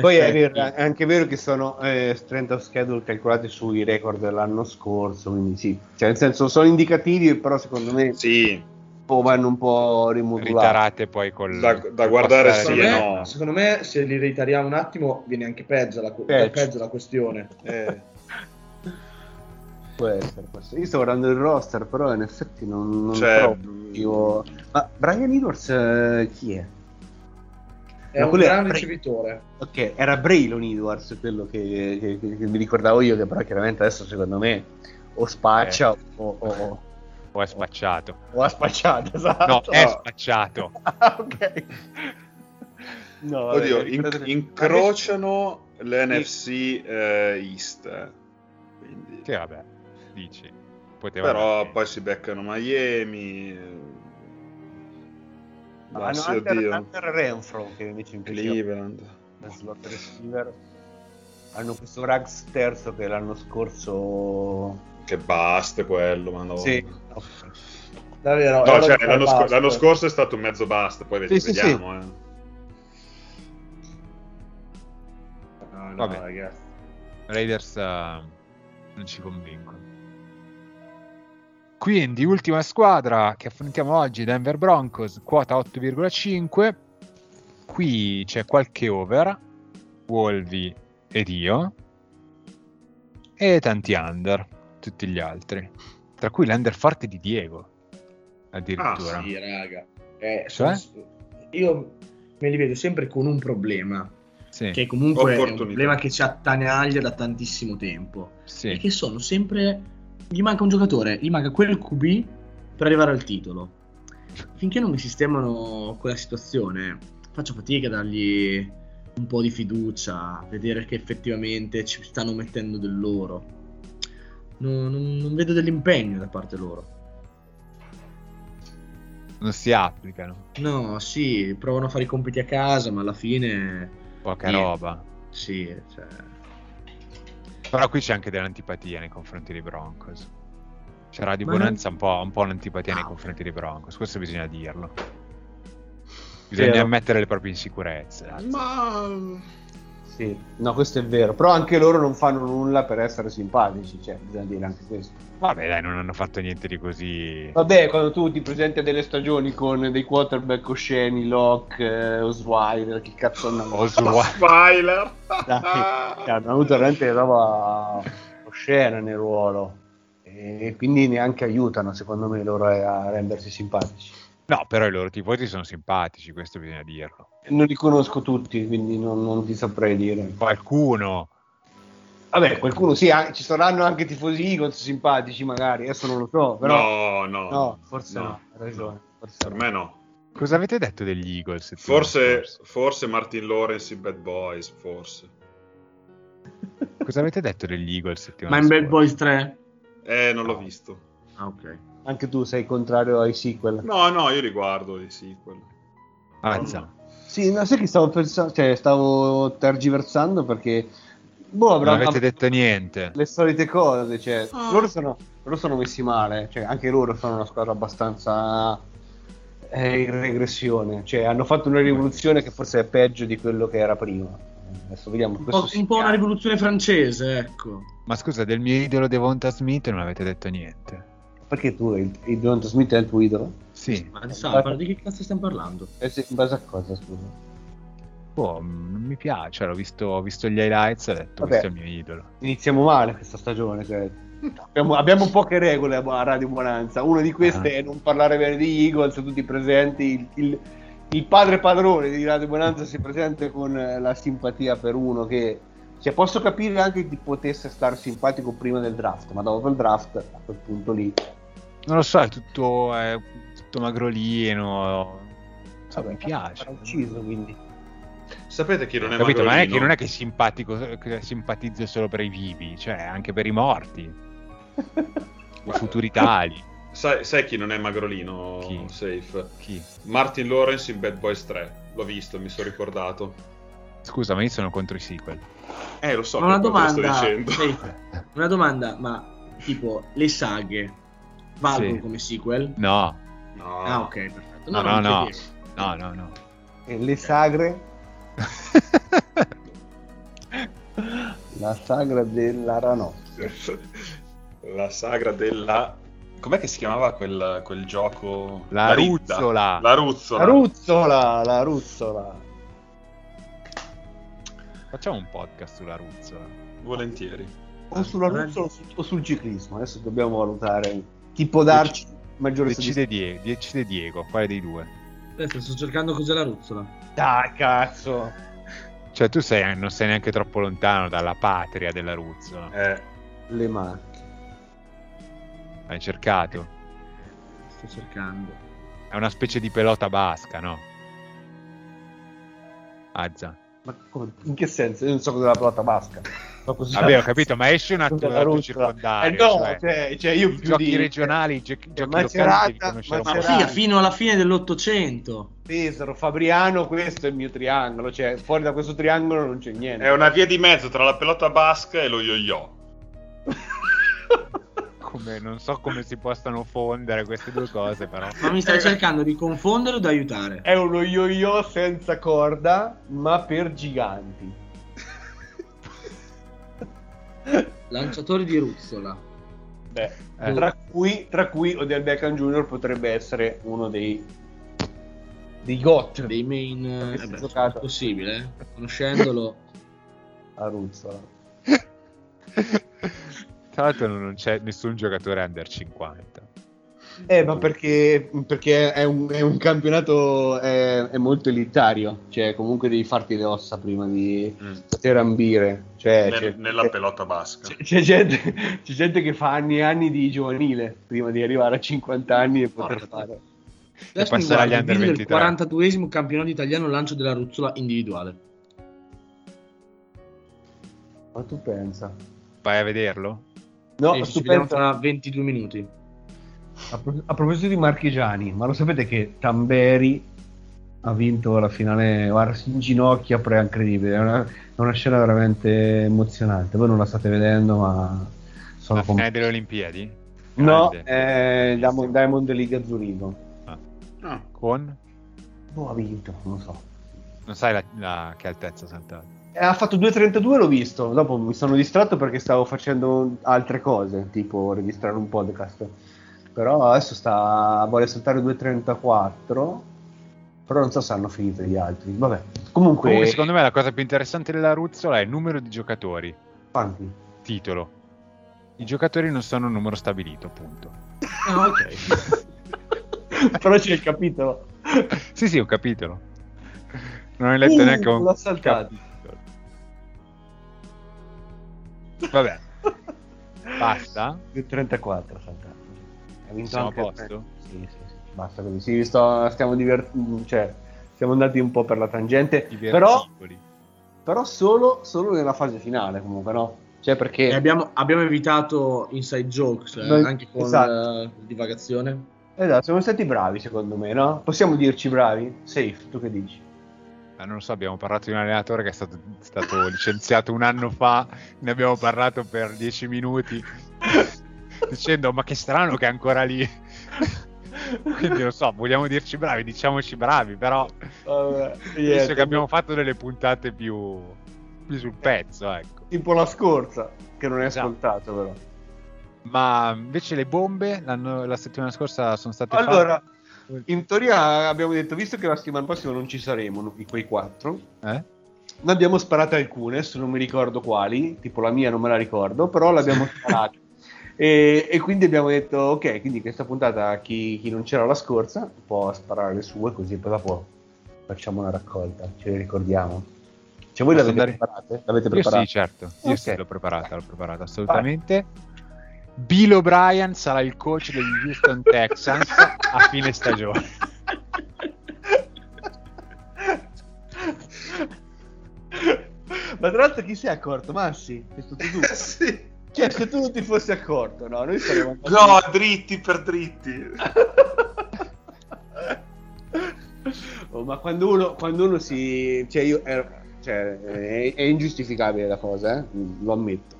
Poi è, vero, è anche vero che sono eh, strength of schedule calcolati sui record dell'anno scorso, quindi sì, cioè nel senso sono indicativi, però secondo me
Sì,
po' vanno un po' rimodulati.
Ritarate poi col...
Da-
col
da guardare sì
secondo,
e no.
secondo me, se li ritariamo un attimo, viene anche peggio la,
Peggio.
peggio la questione. <laughs>
eh,
Può essere questo. Io sto guardando il roster, però in effetti non, non
Cioè,
trovo io... Ma Brian Edwards eh, chi è?
È
Ma
un gran
Bray.
ricevitore.
Ok, era Braylon Edwards quello che, che- che- che mi ricordavo io, che però chiaramente adesso secondo me o spaccia
Eh.
o, o,
O è spacciato.
o ha spacciato, esatto.
No, è
no.
spacciato.
Ah, <laughs> ok. No, vabbè,
oddio, in- incrociano le NFC eh, East. eh, quindi-
Che vabbè, dici. Poteva
Però
andare.
poi si beccano Miami. Eh,
Ah, hanno
sì,
Hunter, Hunter Renfro che invece in
Cleveland.
slot receiver hanno questo Rags terzo che l'anno scorso
Che basta quello, ma no.
sì
Davvero.
No, cioè, l'anno,
basta.
l'anno scorso è stato un mezzo basta, poi vedi-
Sì, sì,
vediamo. eh.
no, no,
Vabbè.
ragazzi
Raiders eh, non ci convincono. Quindi, ultima squadra che affrontiamo oggi, Denver Broncos, quota 8,5. Qui c'è qualche over, Wolvi ed io, e tanti under, tutti gli altri. Tra cui l'underforte di Diego, addirittura.
Ah, sì, raga. Eh,
Cioè?
io me li vedo sempre con un problema,
Sì,
che comunque è un problema che ci attanaglia da tantissimo tempo.
sì.
E che sono sempre. Gli manca un giocatore, gli manca quel QB per arrivare al titolo. Finché non mi sistemano quella situazione, faccio fatica a dargli un po' di fiducia, vedere che effettivamente ci stanno mettendo del loro. Non, non- non vedo dell'impegno da parte loro.
Non si applicano.
No, sì, provano a fare i compiti a casa, ma alla fine.
Poca
Niente.
roba.
Sì, cioè.
Però qui c'è anche dell'antipatia nei confronti dei Broncos. C'era di
Ma
Bonanza un po', un po' un'antipatia nei
Ah.
confronti dei Broncos, questo bisogna dirlo. Bisogna
Vero.
ammettere le proprie insicurezze.
Ma
Sì, no, questo è vero. Però anche loro non fanno nulla per essere simpatici, cioè, bisogna dire anche questo.
Vabbè, dai, non hanno fatto niente di così.
Vabbè, quando tu ti presenti a delle stagioni con dei quarterback osceni, Locke, eh, Osweiler, che cazzo hanno
Spoiler!
Dai, <laughs> hanno avuto veramente roba oscena nel ruolo. E quindi neanche aiutano, secondo me, loro a rendersi simpatici.
No, però i loro tifosi sono simpatici, questo bisogna dirlo.
Non li conosco tutti, quindi non, non ti saprei dire.
Qualcuno,
Vabbè, qualcuno sì, ci saranno anche tifosi Eagles simpatici magari, adesso non lo so, però...
no, no,
No, forse no,
no,
hai ragione. Forse
Per
no.
me no.
cosa avete detto degli Eagles?
Forse, forse Martin Lawrence in Bad Boys, forse.
Cosa avete detto degli Eagles settimana
Ma in Bad? Boys 3?
Eh, non l'ho visto.
Ah, ok.
Anche tu sei contrario ai sequel.
No, no, io riguardo i sequel.
Azza.
Sì, no, sai che stavo pensando, cioè stavo tergiversando perché boh,
Non avete detto niente.
le solite cose, cioè
Ah.
loro, sono, loro sono messi male, cioè anche loro sono una squadra abbastanza eh, in regressione, cioè hanno fatto una rivoluzione che forse è peggio di quello che era prima. Adesso vediamo.
Un po', un po' una rivoluzione francese, ecco.
Ma scusa, del mio idolo Devonta Smith non avete detto niente.
Perché tu, il, il Devonta Smith è il tuo idolo?
Sì,
Ma di Sapara, di che cazzo stiamo parlando?
Eh sì, in base a cosa, scusa?
boh, non mi piace, cioè, ho visto, ho visto gli highlights e ho detto
Vabbè.
questo è il mio idolo.
Iniziamo male questa stagione, cioè, abbiamo, abbiamo poche regole a Radio Bonanza. Una di queste
Ah.
è non parlare bene di Eagles, tutti presenti. Il, il- il padre padrone di Radio Bonanza si presenta con eh, la simpatia per uno che cioè, posso capire anche che potesse stare simpatico prima del draft, ma dopo il draft, a quel punto lì,
Non lo so, è tutto, è tutto magrolino. So, mi piace.
Era ucciso quindi.
Sapete chi non è
Capito? Ma non è, che,
magrolino?
non è che simpatico, che simpatizzo solo per i vivi, cioè anche per i morti, <laughs> i futuri tali.
Sai, sai chi non è magrolino?
Chi?
Safe.
Chi?
Martin Lawrence in Bad Boys 3. L'ho visto, mi sono ricordato.
Scusa, ma io sono contro i sequel.
Eh, lo so,
Ma una domanda,
sto dicendo.
sì, <laughs> una domanda, ma tipo le saghe valgono
Sì.
come sequel?
No,
No.
Ah, ok, perfetto.
No, no, no. no, no, no.
E le sagre, <laughs> la sagra della ranocchia.
La sagra della... Com'è che si chiamava quel, quel gioco?
La
ridda.
ruzzola.
La ruzzola.
La ruzzola, la ruzzola.
Facciamo un podcast sulla ruzzola.
Volentieri.
O sulla ruzzola o, su- o sul ciclismo. Adesso dobbiamo valutare chi può darci maggiore
Decide Diego, decide Diego, quale dei due?
Aspetta, sto cercando cos'è la ruzzola.
Dai, cazzo.
Cioè tu sei, non sei neanche troppo lontano dalla patria della ruzzola.
Eh,
Le macchie.
Hai cercato?
Sto cercando.
È una specie di pelota basca, no? Azza.
Ma come- in che senso? Io non so cos'è la pelota basca. Ma così-
Vabbè, ho capito, ma esce un attimo circondario.
Eh no,
cioè,
cioè, cioè io
i
più
giochi
di-
regionali, i giochi,
Macerata,
locali un
Ma.
Macerata.
figa, fino alla fine dell'Ottocento.
Pesaro, Fabriano, questo è il mio triangolo. Cioè, fuori da questo triangolo non c'è niente.
è una via di mezzo tra la pelota basca e lo yo-yo. <laughs>
Come- non so come si possano fondere queste due cose, però.
Ma mi stai cercando di confondere o di aiutare?
È uno yo-yo senza corda, ma per giganti.
Lanciatori di ruzzola.
Beh,
Eh.
tra, cui, tra cui Odell Beckham Jr. potrebbe essere uno dei, dei GOT
Dei main... eh, beh, è possibile, eh? Conoscendolo. <laughs>
a Ruzzola. <laughs>
Tra l'altro non c'è nessun giocatore under 50.
Eh, ma perché, perché è, un, è un campionato è, è molto elitario, cioè comunque devi farti le ossa prima di
Mm.
poter ambire. Cioè,
Nel- nella pelota basca.
c'è- c'è gente, c'è gente che fa anni e anni di giovanile prima di arrivare a 50 anni e poter
Porca
fare.
Adesso mi
passare agli
guardo il
under
video del
23.
42esimo campionato italiano lancio della ruzzola individuale.
Ma tu pensa?
Vai a vederlo?
No,
Sì,
tu
ci vediamo tra 22 minuti.
a, pro- a proposito di marchigiani, ma lo sapete che Tamberi ha vinto la finale, guarda, si inginocchia, però è incredibile, è una, è una scena veramente emozionante. Voi non la state vedendo, ma sono
La finale
con...
delle Olimpiadi?
No, è Diamond, Diamond League a Zurigo.
Ah,
Con?
Boh, ha vinto, non lo so.
Non sai la, la- che altezza ha saltato.
Ha fatto 2.32, l'ho visto. Dopo mi sono distratto perché stavo facendo altre cose, tipo registrare un podcast. Però adesso sta vuole saltare 2.34. Però non so se hanno finito gli altri. Vabbè, comunque,
Comunque, secondo me la cosa più interessante della Ruzzola è il numero di giocatori.
quanti?
Titolo. I giocatori non sono un numero stabilito, appunto.
Ah, ok. <laughs>
Però c'è il capitolo.
Sì, sì, ho capito. Non hai letto
Uh,
neanche un
l'ho saltato.
capitolo. Vabbè, basta.
2.34 ha saltato. Ha vinto
Siamo
anche
a posto?
Sì, sì, sì. Basta così. Sì, sto- stiamo divert- cioè, siamo andati un po' per la tangente. Però, però solo, solo nella fase finale, comunque, no? Cioè, perché.
E abbiamo, abbiamo evitato inside jokes eh,
Noi-
anche con
esatto.
eh, divagazione.
Esatto, siamo stati bravi secondo me, no? Possiamo dirci bravi? Safe, tu che dici?
Ah, non lo so, abbiamo parlato di un allenatore che è stato, stato licenziato un anno fa, ne abbiamo parlato per dieci minuti, <laughs> dicendo ma che strano che è ancora lì. Quindi non so, vogliamo dirci bravi, diciamoci bravi, però
Vabbè,
penso che abbiamo fatto delle puntate più, più sul pezzo, ecco.
Tipo la scorsa, che non è
Esatto.
ascoltato però.
Ma invece le bombe la settimana scorsa sono state
Allora,
fatte...
in teoria abbiamo detto, visto che la settimana prossima non ci saremo, di quei quattro,
Eh?
ne abbiamo sparate alcune, adesso non mi ricordo quali, tipo la mia non me la ricordo, però l'abbiamo <laughs> sparate. E, e quindi abbiamo detto, ok, quindi questa puntata chi, chi non c'era la scorsa può sparare le sue, così poi dopo facciamo una raccolta, ce le ricordiamo. Cioè voi l'avete
andare-
preparate? L'avete
Io
preparate?
sì, certo, io
Ok.
sì, l'ho preparata, l'ho preparata assolutamente. Bill O'Brien sarà il coach degli Houston Texans a fine stagione.
Ma tra l'altro chi si è accorto? Massi? <laughs> È stato tu.
sì.
Cioè, se tu non ti fossi accorto, no? Noi saremmo
No, dritti per dritti. <laughs>
Oh, ma quando uno, quando uno si... Cioè, io... ero- cioè, è, è ingiustificabile la cosa, eh? lo ammetto.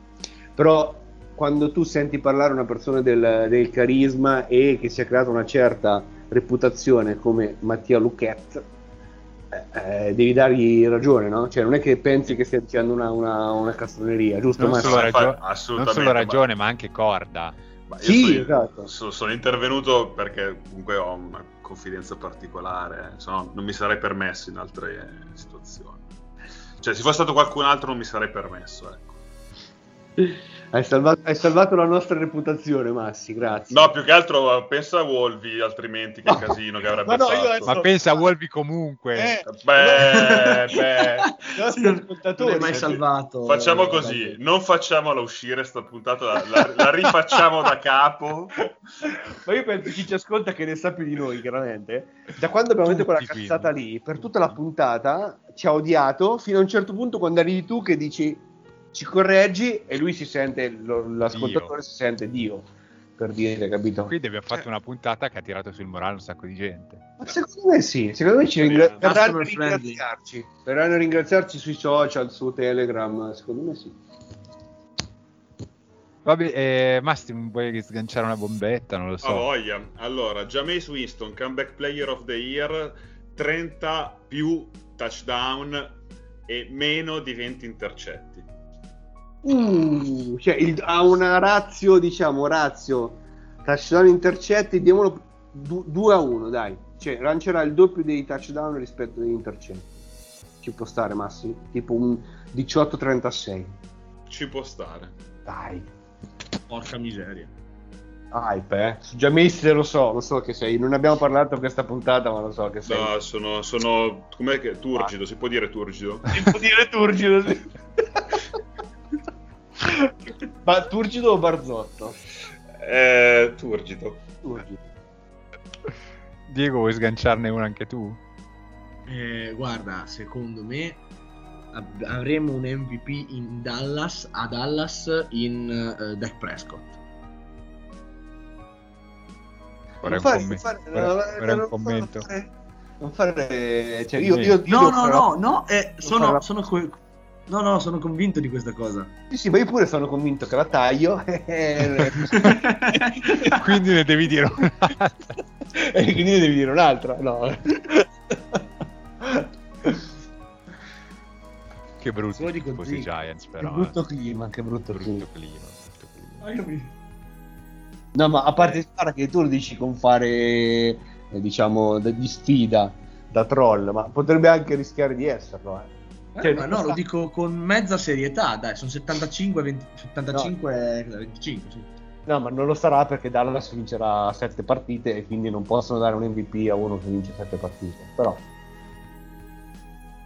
Però quando tu senti parlare una persona del, del carisma e che si è creata una certa reputazione come Mattia Luquet, eh, eh, devi dargli ragione, no? Cioè, non è che pensi che stia dicendo una, una, una castroneria, giusto?
Non solo, ragio- non
assolutamente,
solo
ma-
ragione, ma anche corda.
Ma io
Sì,
sono,
esatto.
so- sono intervenuto perché comunque ho una confidenza particolare, se no non mi sarei permesso in altre situazioni. Cioè, se fosse stato qualcun altro non mi sarei permesso, ecco.
Hai salvato, hai salvato la nostra reputazione, Massi, grazie.
No, più che altro eh, pensa a Wolvi, altrimenti che casino che avrebbe
Ma no,
fatto.
adesso-
Ma pensa a Wolvi comunque.
Eh,
Beh, beh. <laughs>
Non è mai salvato.
Facciamo
eh,
così, non facciamola uscire sta puntata, la, la- la rifacciamo da capo.
Ma io penso chi ci ascolta che ne sa più di noi, chiaramente. Da quando abbiamo detto quella
Tutti,
cazzata
quindi.
lì, per tutta la puntata ci ha odiato fino a un certo punto quando arrivi tu che dici ci correggi e lui si sente, lo- l'ascoltatore
Dio.
si sente Dio, per dire, capito?
Quindi abbiamo fatto una puntata che ha tirato sul morale un sacco di gente.
Ma secondo me sì, secondo me ci ringra- verranno ringraziarci. Verranno a ringraziarci sui social, su Telegram, secondo me sì.
Vabbè, eh, Masti, vuoi sganciare una bombetta? Non lo so.
voglia. Allora, Jameis Winston, comeback player of the year, 30 più touchdown e meno di 20 intercetti.
Uh, cioè il- ha una razio, diciamo, razio touchdown intercetti, diamolo 2 a 1, dai. Cioè, lancerà il doppio dei touchdown rispetto agli intercetti. Ci può stare, Massi? Tipo un 18-36.
Ci può stare.
Dai.
Porca miseria.
Hype, eh. Su Giamesse lo so, lo so che sei. Non abbiamo parlato questa puntata, ma lo so che sei.
No, sono, sono com'è che turgido, si può dire turgido?
Si può dire turgido, sì. <laughs> Ma turgido o barzotto?
Eh, turgido.
Turgido.
Diego, vuoi sganciarne una anche tu?
Eh, guarda, secondo me ab- avremo un MVP in Dallas, a Dallas in eh, Dak Prescott.
Vorrei un,
fare-
commen-
fare-
vorrei- vorrei un
non
commento.
fare- Non fare... Cioè, io, io, io
No, no,
però-
no, no, eh, sono, sono, co- no, no, sono convinto di questa cosa.
Sì, sì, ma io pure sono convinto che la taglio e <laughs> <laughs>
Quindi ne devi dire un'altra. <laughs>
quindi ne devi dire un'altra. No.
Che brutti
Solo dico
tifosi
sì.
Giants,
Che
però.
brutto
eh.
clima, che brutto clima.
Brutto clima, brutto clima.
No, ma a parte spara che tu lo dici con fare, eh, diciamo, di sfida da troll, ma potrebbe anche rischiare di esserlo. Eh.
Eh,
Cioè,
ma no, lo dico con mezza serietà, dai, sono 75, 20, 75 25, sì.
No, ma non lo sarà perché Dallas vincerà sette partite e quindi non possono dare un MVP a uno che vince sette partite. Però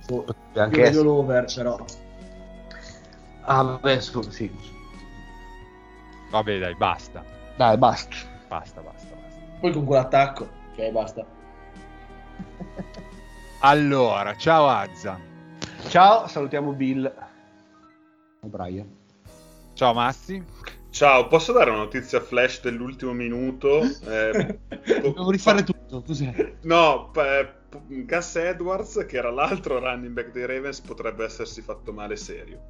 Io
anche
vedo
essere.
l'over, però.
Ah, vabbè, su- sì.
Vabbè, dai, basta.
Dai, basta.
Basta, basta, basta.
Poi con quell'attacco, ok, basta.
Allora, ciao Azza.
Ciao, salutiamo Bill. Brian.
Ciao Massi.
Ciao, posso dare una notizia flash dell'ultimo minuto? <laughs> Eh,
Devo rifare tutto. Tu sei...
No, p- Gus Edwards, che era l'altro running back dei Ravens, potrebbe essersi fatto male serio.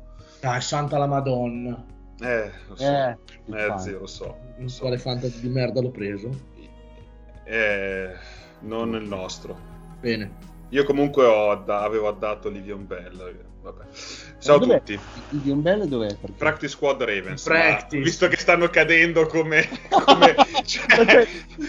Dai, santa la madonna.
Eh, lo so.
Eh,
Eh, zio, lo so.
Non so quale fantasy di merda l'ho preso.
Eh, non il nostro.
Bene.
Io comunque ho adda- avevo addato Livion Bell. Vabbè. Ciao a
Dov'è?
tutti.
Il Diombelle dov'è? Perché-
Practice Squad Ravens.
Practice.
visto che stanno cadendo come... <laughs> come-
cioè, <laughs>
cioè-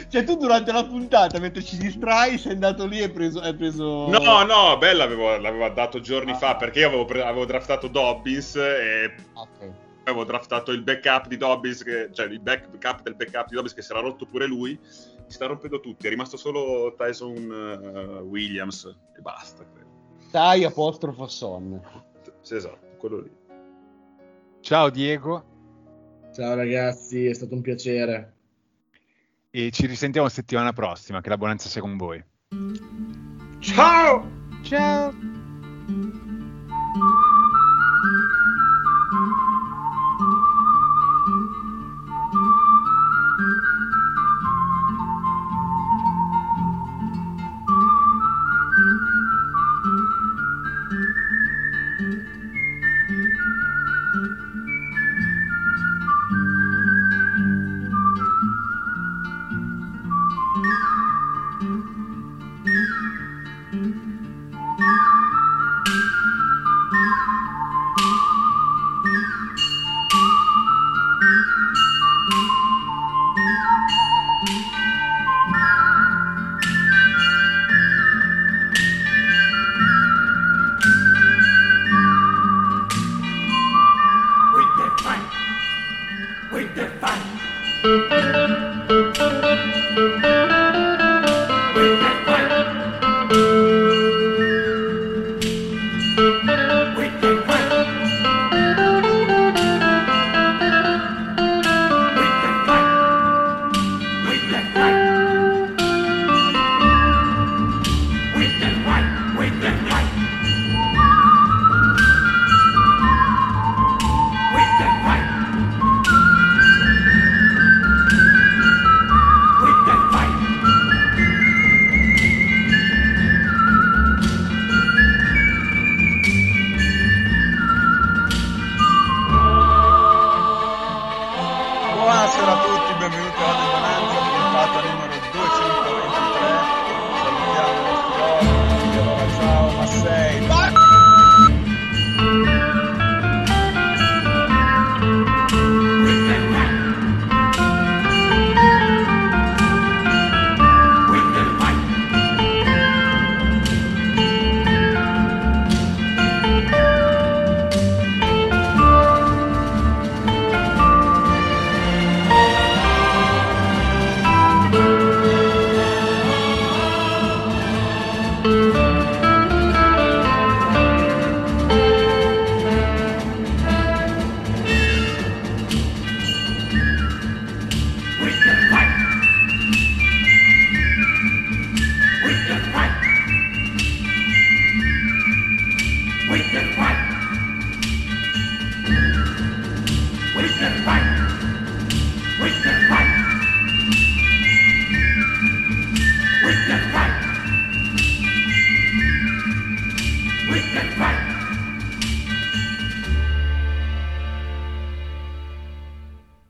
cioè, tu durante la puntata, mentre ci distrai, sei andato lì e hai preso... Hai preso...
No, no, Bell l'avevo, l'avevo dato giorni
Ah.
fa perché io avevo, pre- avevo draftato Dobbins e
Ok.
avevo draftato il backup di Dobbins, che- cioè il backup del backup di Dobbins che si era rotto pure lui. Si sta rompendo tutti, è rimasto solo Tyson eh, Williams e basta. credo.
Stai apostrofo son.
Sì, esatto, quello lì.
Ciao Diego.
Ciao ragazzi, è stato un piacere.
E ci risentiamo settimana prossima. Che la buonanza sia con voi.
Ciao!
Ciao.